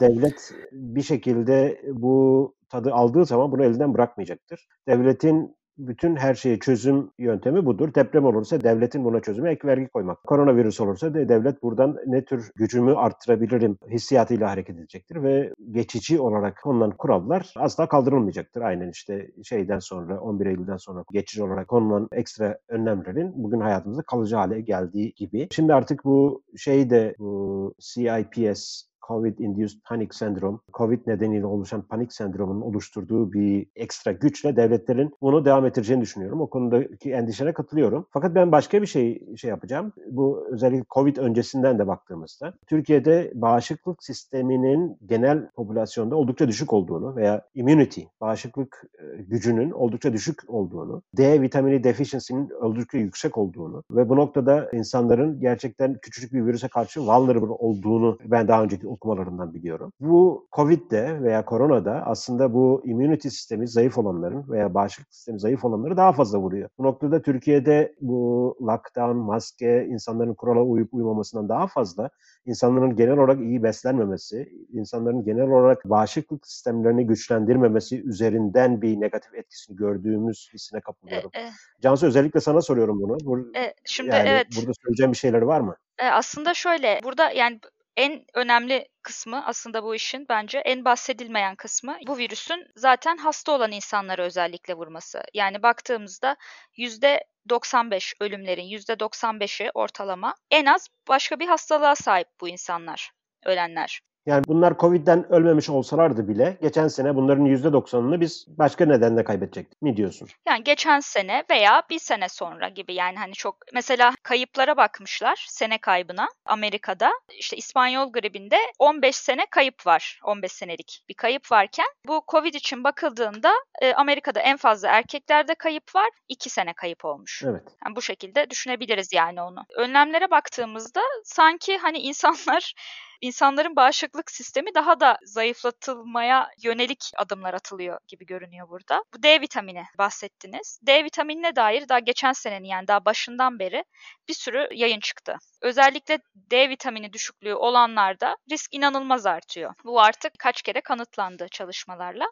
Devlet bir şekilde bu tadı aldığı zaman bunu elinden bırakmayacaktır. Devletin bütün her şeye çözüm yöntemi budur. Deprem olursa devletin buna çözümü ek vergi koymak. Koronavirüs olursa da devlet buradan ne tür gücümü arttırabilirim hissiyatıyla hareket edecektir ve geçici olarak konulan kurallar asla kaldırılmayacaktır. Aynen işte şeyden sonra 11 Eylül'den sonra geçici olarak konulan ekstra önlemlerin bugün hayatımızda kalıcı hale geldiği gibi. Şimdi artık bu şey de bu CIPS COVID-induced panic sendrom, COVID nedeniyle oluşan panik sendromunun oluşturduğu bir ekstra güçle devletlerin bunu devam ettireceğini düşünüyorum. O konudaki endişene katılıyorum. Fakat ben başka bir şey şey yapacağım. Bu özellikle COVID öncesinden de baktığımızda Türkiye'de bağışıklık sisteminin genel popülasyonda oldukça düşük olduğunu veya immunity, bağışıklık e, gücünün oldukça düşük olduğunu, D vitamini deficiency'nin oldukça yüksek olduğunu ve bu noktada insanların gerçekten küçücük bir virüse karşı vulnerable olduğunu ben daha önceki okumalarından biliyorum. Bu Covid'de veya koronada aslında bu immunity sistemi zayıf olanların veya bağışıklık sistemi zayıf olanları daha fazla vuruyor. Bu noktada Türkiye'de bu lockdown, maske, insanların kurala uyup uymamasından daha fazla insanların genel olarak iyi beslenmemesi, insanların genel olarak bağışıklık sistemlerini güçlendirmemesi üzerinden bir negatif etkisini gördüğümüz hissine kapılıyorum. E, e. Cansu özellikle sana soruyorum bunu. Bur- e, şimdi yani evet. Burada söyleyeceğim bir şeyler var mı? E, aslında şöyle, burada yani en önemli kısmı aslında bu işin bence en bahsedilmeyen kısmı bu virüsün zaten hasta olan insanları özellikle vurması. Yani baktığımızda %95 ölümlerin %95'i ortalama en az başka bir hastalığa sahip bu insanlar, ölenler. Yani bunlar Covid'den ölmemiş olsalardı bile geçen sene bunların %90'ını biz başka nedenle kaybedecektik mi diyorsun? Yani geçen sene veya bir sene sonra gibi yani hani çok mesela kayıplara bakmışlar sene kaybına Amerika'da. işte İspanyol gribinde 15 sene kayıp var. 15 senelik bir kayıp varken bu Covid için bakıldığında e, Amerika'da en fazla erkeklerde kayıp var. 2 sene kayıp olmuş. Evet. Yani bu şekilde düşünebiliriz yani onu. Önlemlere baktığımızda sanki hani insanlar insanların bağışıklık sistemi daha da zayıflatılmaya yönelik adımlar atılıyor gibi görünüyor burada. Bu D vitamini bahsettiniz. D vitaminine dair daha geçen senenin yani daha başından beri bir sürü yayın çıktı. Özellikle D vitamini düşüklüğü olanlarda risk inanılmaz artıyor. Bu artık kaç kere kanıtlandı çalışmalarla.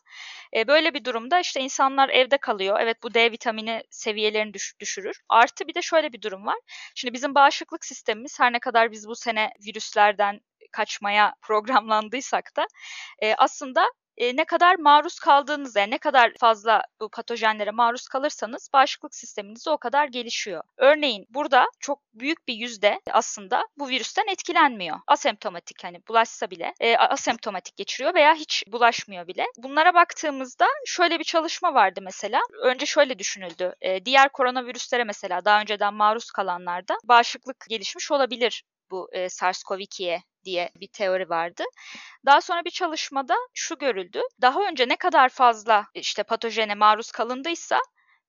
E, böyle bir durumda işte insanlar evde kalıyor. Evet bu D vitamini seviyelerini düş- düşürür. Artı bir de şöyle bir durum var. Şimdi bizim bağışıklık sistemimiz her ne kadar biz bu sene virüslerden kaçmaya programlandıysak da e, aslında e, ne kadar maruz kaldığınız yani ne kadar fazla bu patojenlere maruz kalırsanız bağışıklık sisteminiz o kadar gelişiyor. Örneğin burada çok büyük bir yüzde aslında bu virüsten etkilenmiyor. Asemptomatik hani bulaşsa bile e, asemptomatik geçiriyor veya hiç bulaşmıyor bile. Bunlara baktığımızda şöyle bir çalışma vardı mesela. Önce şöyle düşünüldü. E, diğer koronavirüslere mesela daha önceden maruz kalanlarda bağışıklık gelişmiş olabilir bu e, SARS-CoV-2'ye diye bir teori vardı. Daha sonra bir çalışmada şu görüldü. Daha önce ne kadar fazla işte patojene maruz kalındıysa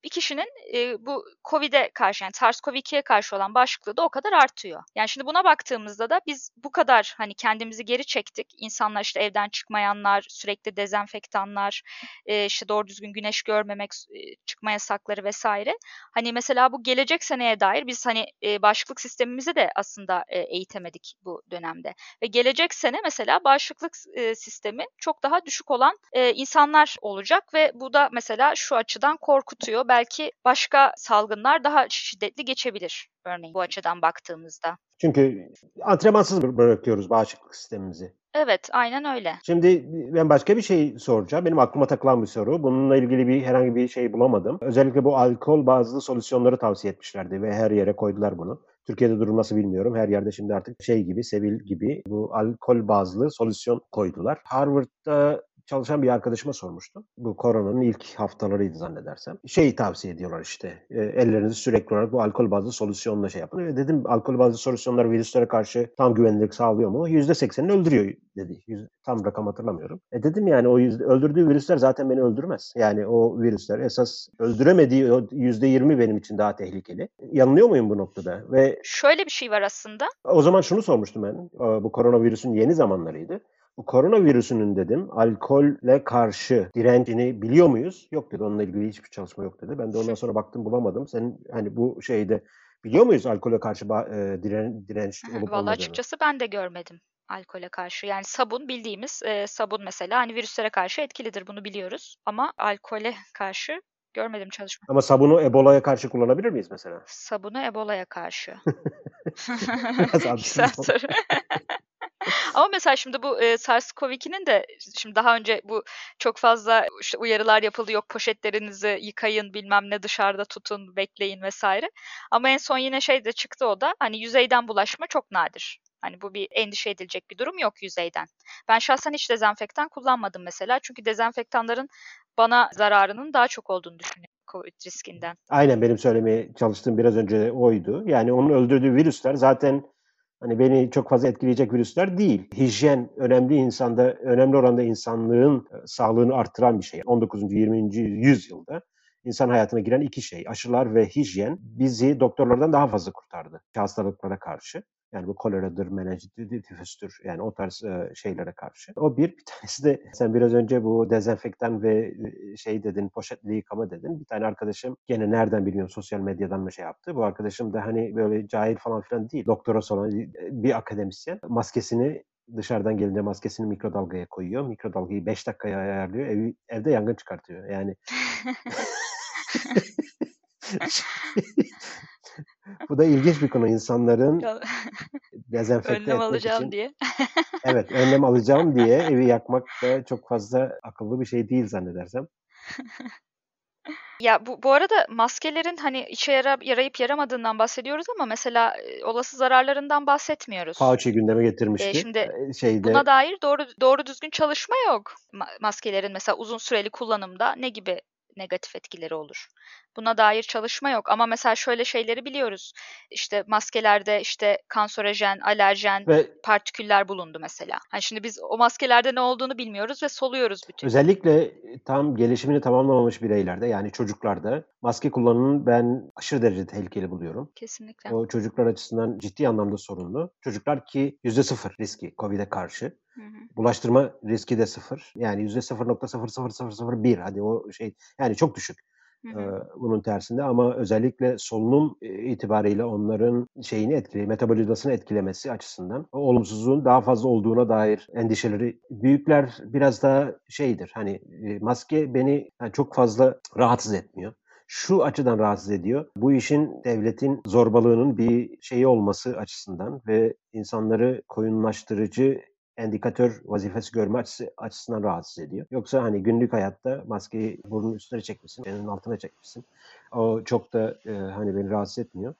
bir kişinin e, bu COVID'e karşı yani SARS-CoV-2'ye karşı olan bağışıklığı da o kadar artıyor. Yani şimdi buna baktığımızda da biz bu kadar hani kendimizi geri çektik. İnsanlar işte evden çıkmayanlar, sürekli dezenfektanlar, e, işte doğru düzgün güneş görmemek, e, çıkma yasakları vesaire. Hani mesela bu gelecek seneye dair biz hani e, bağışıklık sistemimizi de aslında e, eğitemedik bu dönemde. Ve gelecek sene mesela bağışıklık e, sistemi çok daha düşük olan e, insanlar olacak ve bu da mesela şu açıdan korkutuyor belki başka salgınlar daha şiddetli geçebilir örneğin bu açıdan baktığımızda. Çünkü antrenmansız bırakıyoruz bağışıklık sistemimizi. Evet, aynen öyle. Şimdi ben başka bir şey soracağım. Benim aklıma takılan bir soru. Bununla ilgili bir herhangi bir şey bulamadım. Özellikle bu alkol bazlı solüsyonları tavsiye etmişlerdi ve her yere koydular bunu. Türkiye'de durum nasıl bilmiyorum. Her yerde şimdi artık şey gibi, Sevil gibi bu alkol bazlı solüsyon koydular. Harvard'da çalışan bir arkadaşıma sormuştum. Bu koronanın ilk haftalarıydı zannedersem. Şey tavsiye ediyorlar işte. E, ellerinizi sürekli olarak bu alkol bazlı solüsyonla şey yapın. Ve dedim alkol bazlı solüsyonlar virüslere karşı tam güvenlik sağlıyor mu? %80'ini öldürüyor dedi. Yüz, tam rakam hatırlamıyorum. E dedim yani o yüzde, öldürdüğü virüsler zaten beni öldürmez. Yani o virüsler esas öldüremediği o %20 benim için daha tehlikeli. Yanılıyor muyum bu noktada? Ve şöyle bir şey var aslında. O zaman şunu sormuştum ben. Bu koronavirüsün yeni zamanlarıydı. Bu koronavirüsünün dedim alkolle karşı direncini biliyor muyuz? Yok dedi. Onunla ilgili hiçbir çalışma yok dedi. Ben de ondan sonra baktım bulamadım. Senin hani bu şeyde biliyor muyuz alkole karşı e, diren, direnç olup olmadığını? Valla açıkçası ben de görmedim alkole karşı. Yani sabun bildiğimiz e, sabun mesela hani virüslere karşı etkilidir bunu biliyoruz. Ama alkole karşı görmedim çalışma. Ama sabunu Ebola'ya karşı kullanabilir miyiz mesela? Sabunu Ebola'ya karşı. Biraz. Ama mesela şimdi bu e, SARS-CoV-2'nin de şimdi daha önce bu çok fazla işte uyarılar yapıldı. Yok poşetlerinizi yıkayın bilmem ne dışarıda tutun bekleyin vesaire. Ama en son yine şey de çıktı o da hani yüzeyden bulaşma çok nadir. Hani bu bir endişe edilecek bir durum yok yüzeyden. Ben şahsen hiç dezenfektan kullanmadım mesela. Çünkü dezenfektanların bana zararının daha çok olduğunu düşünüyorum. COVID riskinden. Aynen benim söylemeye çalıştığım biraz önce oydu. Yani onun öldürdüğü virüsler zaten hani beni çok fazla etkileyecek virüsler değil. Hijyen önemli insanda, önemli oranda insanlığın e, sağlığını arttıran bir şey. 19. 20. yüzyılda insan hayatına giren iki şey. Aşılar ve hijyen bizi doktorlardan daha fazla kurtardı hastalıklara karşı. Yani bu koleradır, meningitis, tifüstür yani o tarz e, şeylere karşı. O bir. Bir tanesi de sen biraz önce bu dezenfektan ve şey dedin, poşetli yıkama dedin. Bir tane arkadaşım gene nereden biliyorum sosyal medyadan mı şey yaptı. Bu arkadaşım da hani böyle cahil falan filan değil. Doktorası olan bir akademisyen. Maskesini dışarıdan gelince maskesini mikrodalgaya koyuyor. Mikrodalgayı 5 dakikaya ayarlıyor. Ev, evde yangın çıkartıyor. Yani Bu da ilginç bir konu. insanların dezenfekte önlem etmek alacağım için. diye. evet, önlem alacağım diye evi yakmak da çok fazla akıllı bir şey değil zannedersem. Ya bu, bu arada maskelerin hani işe yara, yarayıp yaramadığından bahsediyoruz ama mesela olası zararlarından bahsetmiyoruz. Fauci gündeme getirmişti. E, şimdi şeyde buna dair doğru doğru düzgün çalışma yok. Ma- maskelerin mesela uzun süreli kullanımda ne gibi negatif etkileri olur? Buna dair çalışma yok ama mesela şöyle şeyleri biliyoruz. İşte maskelerde işte kanserojen, alerjen ve partiküller bulundu mesela. Hani şimdi biz o maskelerde ne olduğunu bilmiyoruz ve soluyoruz bütün. özellikle tam gelişimini tamamlamamış bireylerde yani çocuklarda maske kullanımını ben aşırı derecede tehlikeli buluyorum. Kesinlikle. O çocuklar açısından ciddi anlamda sorunlu. Çocuklar ki %0 riski COVID'e karşı. Hı. Bulaştırma riski de sıfır. Yani %0.00001 hadi o şey yani çok düşük. Hı hı. bunun tersinde ama özellikle solunum itibariyle onların şeyini etkili, metabolizmasını etkilemesi açısından olumsuzluğun daha fazla olduğuna dair endişeleri büyükler biraz daha şeydir. Hani maske beni yani çok fazla rahatsız etmiyor. Şu açıdan rahatsız ediyor. Bu işin devletin zorbalığının bir şeyi olması açısından ve insanları koyunlaştırıcı endikatör vazifesi görme açısı, açısından rahatsız ediyor. Yoksa hani günlük hayatta maskeyi burnun üstüne çekmişsin, elinin altına çekmişsin. O çok da e, hani beni rahatsız etmiyor.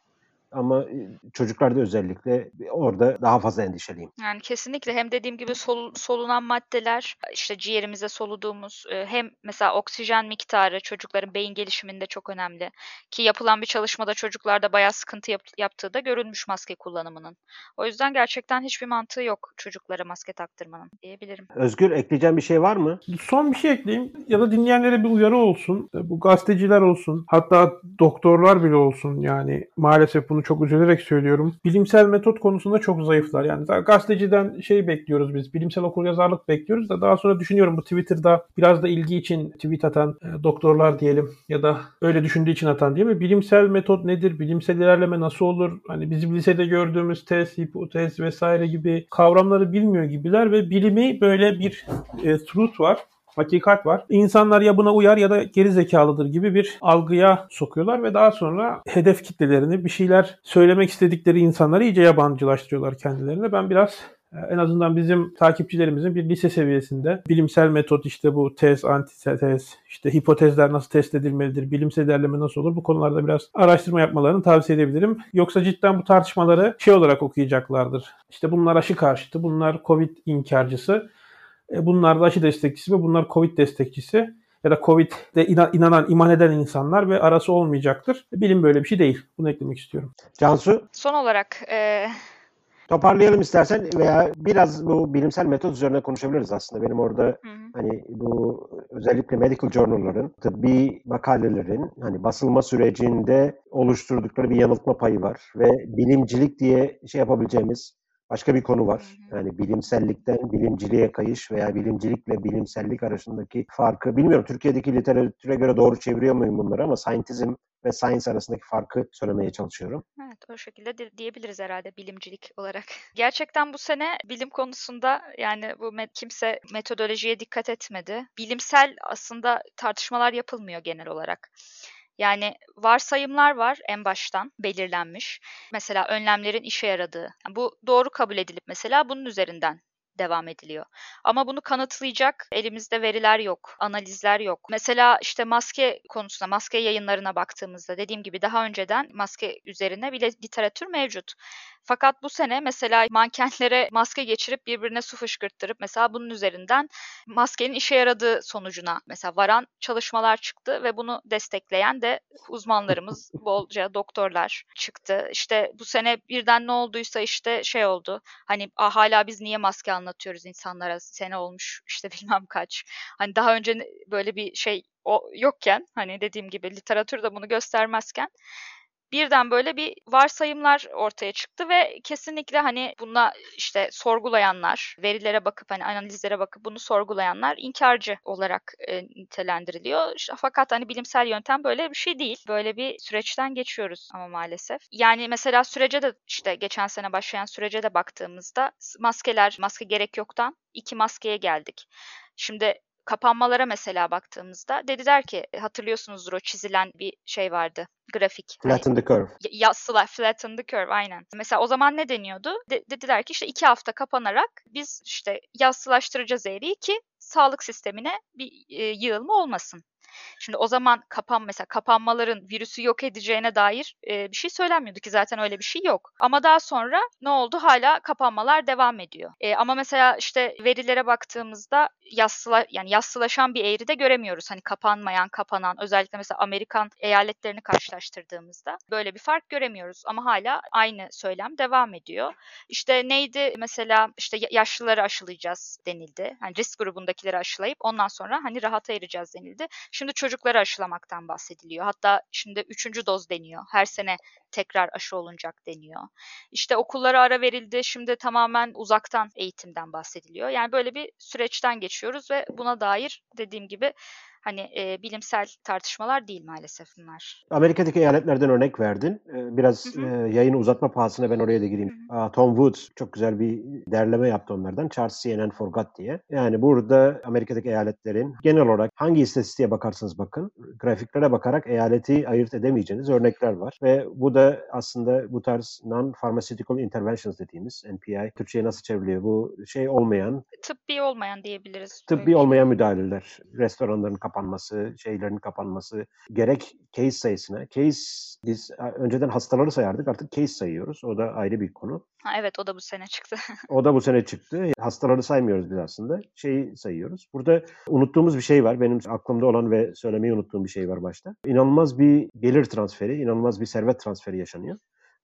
Ama e, çocuklarda özellikle orada daha fazla endişeliyim. Yani kesinlikle hem dediğim gibi sol- solunan maddeler işte ciğerimize soluduğumuz e, hem mesela oksijen miktarı çocukların beyin gelişiminde çok önemli. Ki yapılan bir çalışmada çocuklarda bayağı sıkıntı yap- yaptığı da görülmüş maske kullanımının. O yüzden gerçekten hiçbir mantığı yok çocuklara maske taktırmanın diyebilirim. Özgür ekleyeceğim bir şey var mı? Son bir şey ekleyeyim ya da dinleyenlere bir uyarı olsun. E, Bu gazeteciler olsun hatta doktorlar bile olsun yani maalesef bunu çok üzülerek söylüyorum. Bilimsel metot konusunda çok zayıflar. Yani gazeteciden şey bekliyoruz biz. Bilimsel okuryazarlık bekliyoruz da daha sonra düşünüyorum bu Twitter'da biraz da ilgi için tweet atan e, doktorlar diyelim ya da öyle düşündüğü için atan diye mi? Bilimsel metot nedir? Bilimsel ilerleme nasıl olur? Hani bizim lisede gördüğümüz test, hipotez vesaire gibi kavramları bilmiyor gibiler ve bilimi böyle bir e, truth var hakikat var. İnsanlar ya buna uyar ya da geri zekalıdır gibi bir algıya sokuyorlar ve daha sonra hedef kitlelerini bir şeyler söylemek istedikleri insanları iyice yabancılaştırıyorlar kendilerine. Ben biraz e, en azından bizim takipçilerimizin bir lise seviyesinde bilimsel metot işte bu tez, antitez, işte hipotezler nasıl test edilmelidir, bilimsel ilerleme nasıl olur bu konularda biraz araştırma yapmalarını tavsiye edebilirim. Yoksa cidden bu tartışmaları şey olarak okuyacaklardır. İşte bunlar aşı karşıtı, bunlar Covid inkarcısı. E, Bunlar da aşı destekçisi ve bunlar Covid destekçisi ya da Covid'de inan- inanan, iman eden insanlar ve arası olmayacaktır. Bilim böyle bir şey değil. Bunu eklemek istiyorum. Cansu Son olarak e, toparlayalım istersen veya biraz bu bilimsel metot üzerine konuşabiliriz aslında. Benim orada hı hı. hani bu özellikle medical journal'ların, tıbbi makalelerin hani basılma sürecinde oluşturdukları bir yanıltma payı var ve bilimcilik diye şey yapabileceğimiz başka bir konu var. Yani bilimsellikten bilimciliğe kayış veya bilimcilikle bilimsellik arasındaki farkı bilmiyorum Türkiye'deki literatüre göre doğru çeviriyor muyum bunları ama scientism ve science arasındaki farkı söylemeye çalışıyorum. Evet, o şekilde de diyebiliriz herhalde bilimcilik olarak. Gerçekten bu sene bilim konusunda yani bu me- kimse metodolojiye dikkat etmedi. Bilimsel aslında tartışmalar yapılmıyor genel olarak. Yani varsayımlar var en baştan belirlenmiş. Mesela önlemlerin işe yaradığı. Bu doğru kabul edilip mesela bunun üzerinden devam ediliyor. Ama bunu kanıtlayacak elimizde veriler yok, analizler yok. Mesela işte maske konusuna, maske yayınlarına baktığımızda dediğim gibi daha önceden maske üzerine bile literatür mevcut. Fakat bu sene mesela mankenlere maske geçirip birbirine su fışkırttırıp mesela bunun üzerinden maskenin işe yaradığı sonucuna mesela varan çalışmalar çıktı ve bunu destekleyen de uzmanlarımız bolca doktorlar çıktı. İşte bu sene birden ne olduysa işte şey oldu. Hani "Aa, hala biz niye maske anlatıyoruz insanlara sene olmuş işte bilmem kaç. Hani daha önce böyle bir şey o yokken hani dediğim gibi literatür de bunu göstermezken birden böyle bir varsayımlar ortaya çıktı ve kesinlikle hani buna işte sorgulayanlar, verilere bakıp hani analizlere bakıp bunu sorgulayanlar inkarcı olarak e, nitelendiriliyor. Fakat hani bilimsel yöntem böyle bir şey değil. Böyle bir süreçten geçiyoruz ama maalesef. Yani mesela sürece de işte geçen sene başlayan sürece de baktığımızda maskeler, maske gerek yoktan iki maskeye geldik. Şimdi kapanmalara mesela baktığımızda dediler ki hatırlıyorsunuzdur o çizilen bir şey vardı grafik. Hani Flatten the curve. yassılar flatten the curve aynen. Mesela o zaman ne deniyordu? De- dediler ki işte iki hafta kapanarak biz işte yassılaştıracağız eğriyi ki sağlık sistemine bir e, yığılma olmasın. Şimdi o zaman kapan mesela kapanmaların virüsü yok edeceğine dair e, bir şey söylenmiyordu ki zaten öyle bir şey yok. Ama daha sonra ne oldu? Hala kapanmalar devam ediyor. E, ama mesela işte verilere baktığımızda yassıla yani yassılaşan bir eğri de göremiyoruz. Hani kapanmayan, kapanan özellikle mesela Amerikan eyaletlerini karşılaştırdığımızda böyle bir fark göremiyoruz ama hala aynı söylem devam ediyor. İşte neydi mesela işte yaşlıları aşılayacağız denildi. Hani risk grubundakileri aşılayıp ondan sonra hani rahata ereceğiz denildi. Şimdi çocukları aşılamaktan bahsediliyor. Hatta şimdi üçüncü doz deniyor. Her sene tekrar aşı olunacak deniyor. İşte okullara ara verildi. Şimdi tamamen uzaktan eğitimden bahsediliyor. Yani böyle bir süreçten geçiyoruz ve buna dair dediğim gibi hani e, bilimsel tartışmalar değil maalesef bunlar. Amerika'daki eyaletlerden örnek verdin. Biraz hı hı. E, yayını uzatma pahasına ben oraya da gireyim. Hı hı. Tom Woods çok güzel bir derleme yaptı onlardan. Charles CNN Forgot diye. Yani burada Amerika'daki eyaletlerin genel olarak hangi istatistiğe bakarsanız bakın grafiklere bakarak eyaleti ayırt edemeyeceğiniz örnekler var. Ve bu da aslında bu tarz non-pharmaceutical interventions dediğimiz NPI Türkçe'ye nasıl çevriliyor? Bu şey olmayan tıbbi olmayan diyebiliriz. Tıbbi olmayan müdahaleler. Restoranların kapanması, şeylerin kapanması, gerek case sayısına. Case biz önceden hastaları sayardık artık case sayıyoruz. O da ayrı bir konu. Ha, evet o da bu sene çıktı. o da bu sene çıktı. Hastaları saymıyoruz biz aslında. Şeyi sayıyoruz. Burada unuttuğumuz bir şey var. Benim aklımda olan ve söylemeyi unuttuğum bir şey var başta. İnanılmaz bir gelir transferi, inanılmaz bir servet transferi yaşanıyor.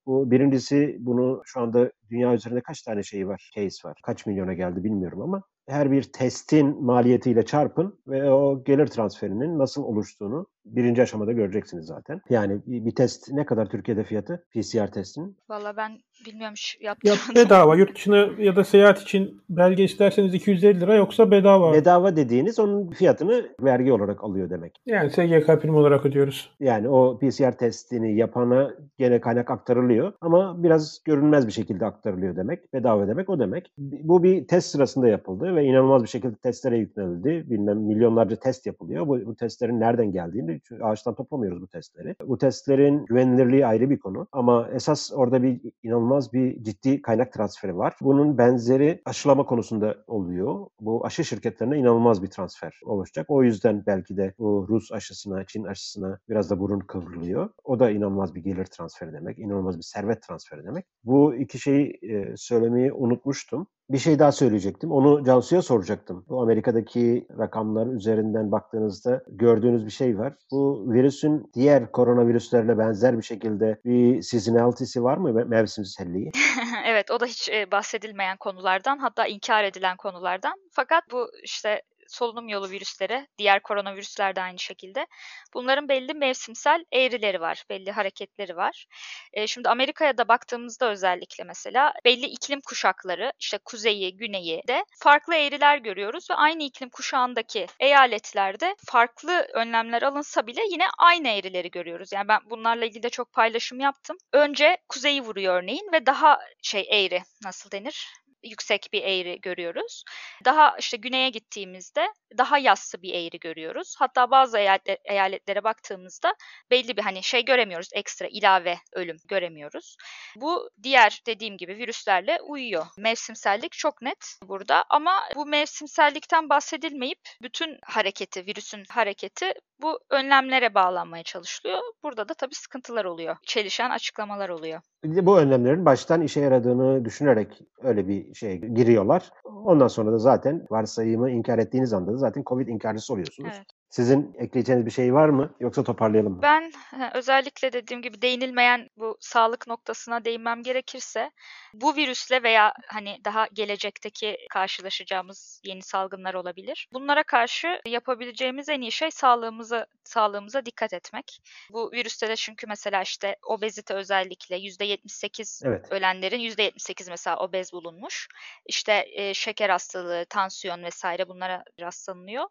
Bu birincisi bunu şu anda dünya üzerinde kaç tane şey var, case var. Kaç milyona geldi bilmiyorum ama her bir testin maliyetiyle çarpın ve o gelir transferinin nasıl oluştuğunu birinci aşamada göreceksiniz zaten. Yani bir test ne kadar Türkiye'de fiyatı PCR testinin? Valla ben bilmiyorum yaptım. Ya bedava yurt dışına ya da seyahat için belge isterseniz 250 lira yoksa bedava. Bedava dediğiniz onun fiyatını vergi olarak alıyor demek. Yani SGK prim olarak ödüyoruz. Yani o PCR testini yapana gene kaynak aktarılıyor ama biraz görünmez bir şekilde aktarılıyor demek. Bedava demek o demek. Bu bir test sırasında yapıldı ve inanılmaz bir şekilde testlere yüklenildi. Bilmem milyonlarca test yapılıyor. Bu, bu testlerin nereden geldiğini çünkü ağaçtan toplamıyoruz bu testleri. Bu testlerin güvenilirliği ayrı bir konu ama esas orada bir inanılmaz bir ciddi kaynak transferi var. Bunun benzeri aşılama konusunda oluyor. Bu aşı şirketlerine inanılmaz bir transfer oluşacak. O yüzden belki de bu Rus aşısına, Çin aşısına biraz da burun kıvrılıyor. O da inanılmaz bir gelir transferi demek, inanılmaz bir servet transferi demek. Bu iki şeyi e, söylemeyi unutmuştum. Bir şey daha söyleyecektim. Onu Cansu'ya soracaktım. Bu Amerika'daki rakamlar üzerinden baktığınızda gördüğünüz bir şey var. Bu virüsün diğer koronavirüslerle benzer bir şekilde bir seasonality'si var mı? Mevsimselliği. evet o da hiç bahsedilmeyen konulardan hatta inkar edilen konulardan. Fakat bu işte solunum yolu virüsleri, diğer koronavirüsler de aynı şekilde. Bunların belli mevsimsel eğrileri var, belli hareketleri var. E, şimdi Amerika'ya da baktığımızda özellikle mesela belli iklim kuşakları, işte kuzeyi, güneyi de farklı eğriler görüyoruz ve aynı iklim kuşağındaki eyaletlerde farklı önlemler alınsa bile yine aynı eğrileri görüyoruz. Yani ben bunlarla ilgili de çok paylaşım yaptım. Önce kuzeyi vuruyor örneğin ve daha şey eğri nasıl denir? Yüksek bir eğri görüyoruz. Daha işte güneye gittiğimizde daha yassı bir eğri görüyoruz. Hatta bazı eyaletlere baktığımızda belli bir hani şey göremiyoruz. Ekstra ilave ölüm göremiyoruz. Bu diğer dediğim gibi virüslerle uyuyor. Mevsimsellik çok net burada ama bu mevsimsellikten bahsedilmeyip bütün hareketi, virüsün hareketi bu önlemlere bağlanmaya çalışılıyor. Burada da tabii sıkıntılar oluyor. Çelişen açıklamalar oluyor. Bu önlemlerin baştan işe yaradığını düşünerek öyle bir şey giriyorlar. Ondan sonra da zaten varsayımı inkar ettiğiniz anda da zaten Covid inkarcısı oluyorsunuz. Evet. Sizin ekleyeceğiniz bir şey var mı yoksa toparlayalım mı? Ben özellikle dediğim gibi değinilmeyen bu sağlık noktasına değinmem gerekirse bu virüsle veya hani daha gelecekteki karşılaşacağımız yeni salgınlar olabilir. Bunlara karşı yapabileceğimiz en iyi şey sağlığımıza sağlığımıza dikkat etmek. Bu virüste de çünkü mesela işte obezite özellikle %78 evet. ölenlerin %78 mesela obez bulunmuş. İşte e, şeker hastalığı, tansiyon vesaire bunlara rastlanılıyor.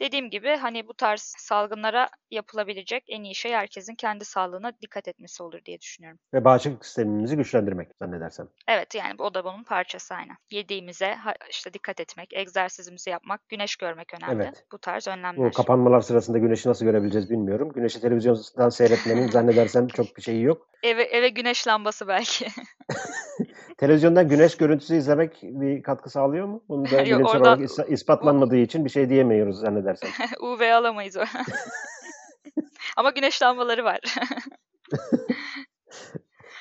Dediğim gibi hani bu tarz salgınlara yapılabilecek en iyi şey herkesin kendi sağlığına dikkat etmesi olur diye düşünüyorum. Ve bağışıklık sistemimizi güçlendirmek zannedersem. Evet yani o da bunun parçası aynen. Yediğimize işte dikkat etmek, egzersizimizi yapmak, güneş görmek önemli. Evet. Bu tarz önlemler. Bu kapanmalar sırasında güneşi nasıl görebileceğiz bilmiyorum. Güneşi televizyondan seyretmenin zannedersem çok bir şeyi yok. Eve, eve güneş lambası belki. Televizyondan güneş görüntüsü izlemek bir katkı sağlıyor mu? Bunu da bilimsel oradan... olarak ispatlanmadığı için bir şey diyemiyoruz zannedersem. UV alamayız. Ama güneş lambaları var.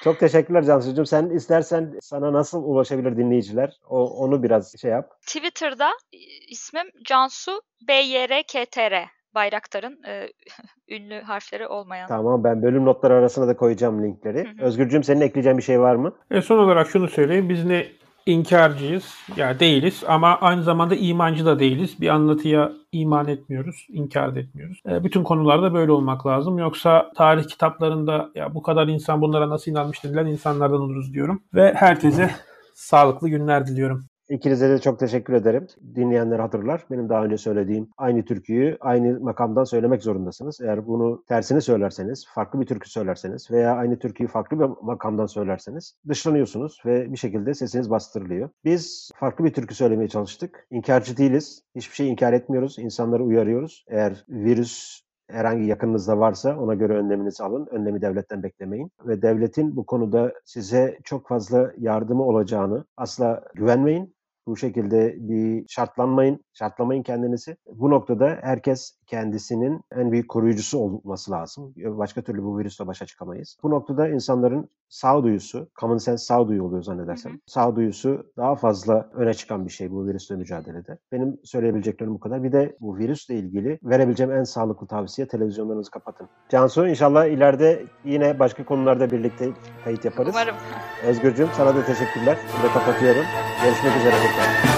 Çok teşekkürler Cansu'cum. Sen istersen sana nasıl ulaşabilir dinleyiciler? O, onu biraz şey yap. Twitter'da ismim Cansu BYRKTR. Bayraktar'ın e, ünlü harfleri olmayan. Tamam ben bölüm notları arasına da koyacağım linkleri. Hı hı. Özgürcüğüm senin ekleyeceğin bir şey var mı? E son olarak şunu söyleyeyim. Biz ne inkarcıyız. Ya yani değiliz ama aynı zamanda imancı da değiliz. Bir anlatıya iman etmiyoruz, inkar da etmiyoruz. E, bütün konularda böyle olmak lazım. Yoksa tarih kitaplarında ya bu kadar insan bunlara nasıl inanmış dediler insanlardan oluruz diyorum. Ve herkese sağlıklı günler diliyorum. İkinize de çok teşekkür ederim. Dinleyenler hatırlar. Benim daha önce söylediğim aynı türküyü aynı makamdan söylemek zorundasınız. Eğer bunu tersini söylerseniz, farklı bir türkü söylerseniz veya aynı türküyü farklı bir makamdan söylerseniz dışlanıyorsunuz ve bir şekilde sesiniz bastırılıyor. Biz farklı bir türkü söylemeye çalıştık. İnkarcı değiliz. Hiçbir şey inkar etmiyoruz. İnsanları uyarıyoruz. Eğer virüs herhangi yakınınızda varsa ona göre önleminizi alın. Önlemi devletten beklemeyin. Ve devletin bu konuda size çok fazla yardımı olacağını asla güvenmeyin. Bu şekilde bir şartlanmayın, şartlamayın kendinizi. Bu noktada herkes kendisinin en büyük koruyucusu olması lazım. Başka türlü bu virüsle başa çıkamayız. Bu noktada insanların sağduyusu, common sense sağduyu oluyor zannedersem. Hı hı. Sağduyusu daha fazla öne çıkan bir şey bu virüsle mücadelede. Benim söyleyebileceklerim bu kadar. Bir de bu virüsle ilgili verebileceğim en sağlıklı tavsiye televizyonlarınızı kapatın. Cansu inşallah ileride yine başka konularda birlikte kayıt yaparız. Umarım. Özgürcüğüm sana da teşekkürler. Şimdi kapatıyorum. Görüşmek üzere tekrar.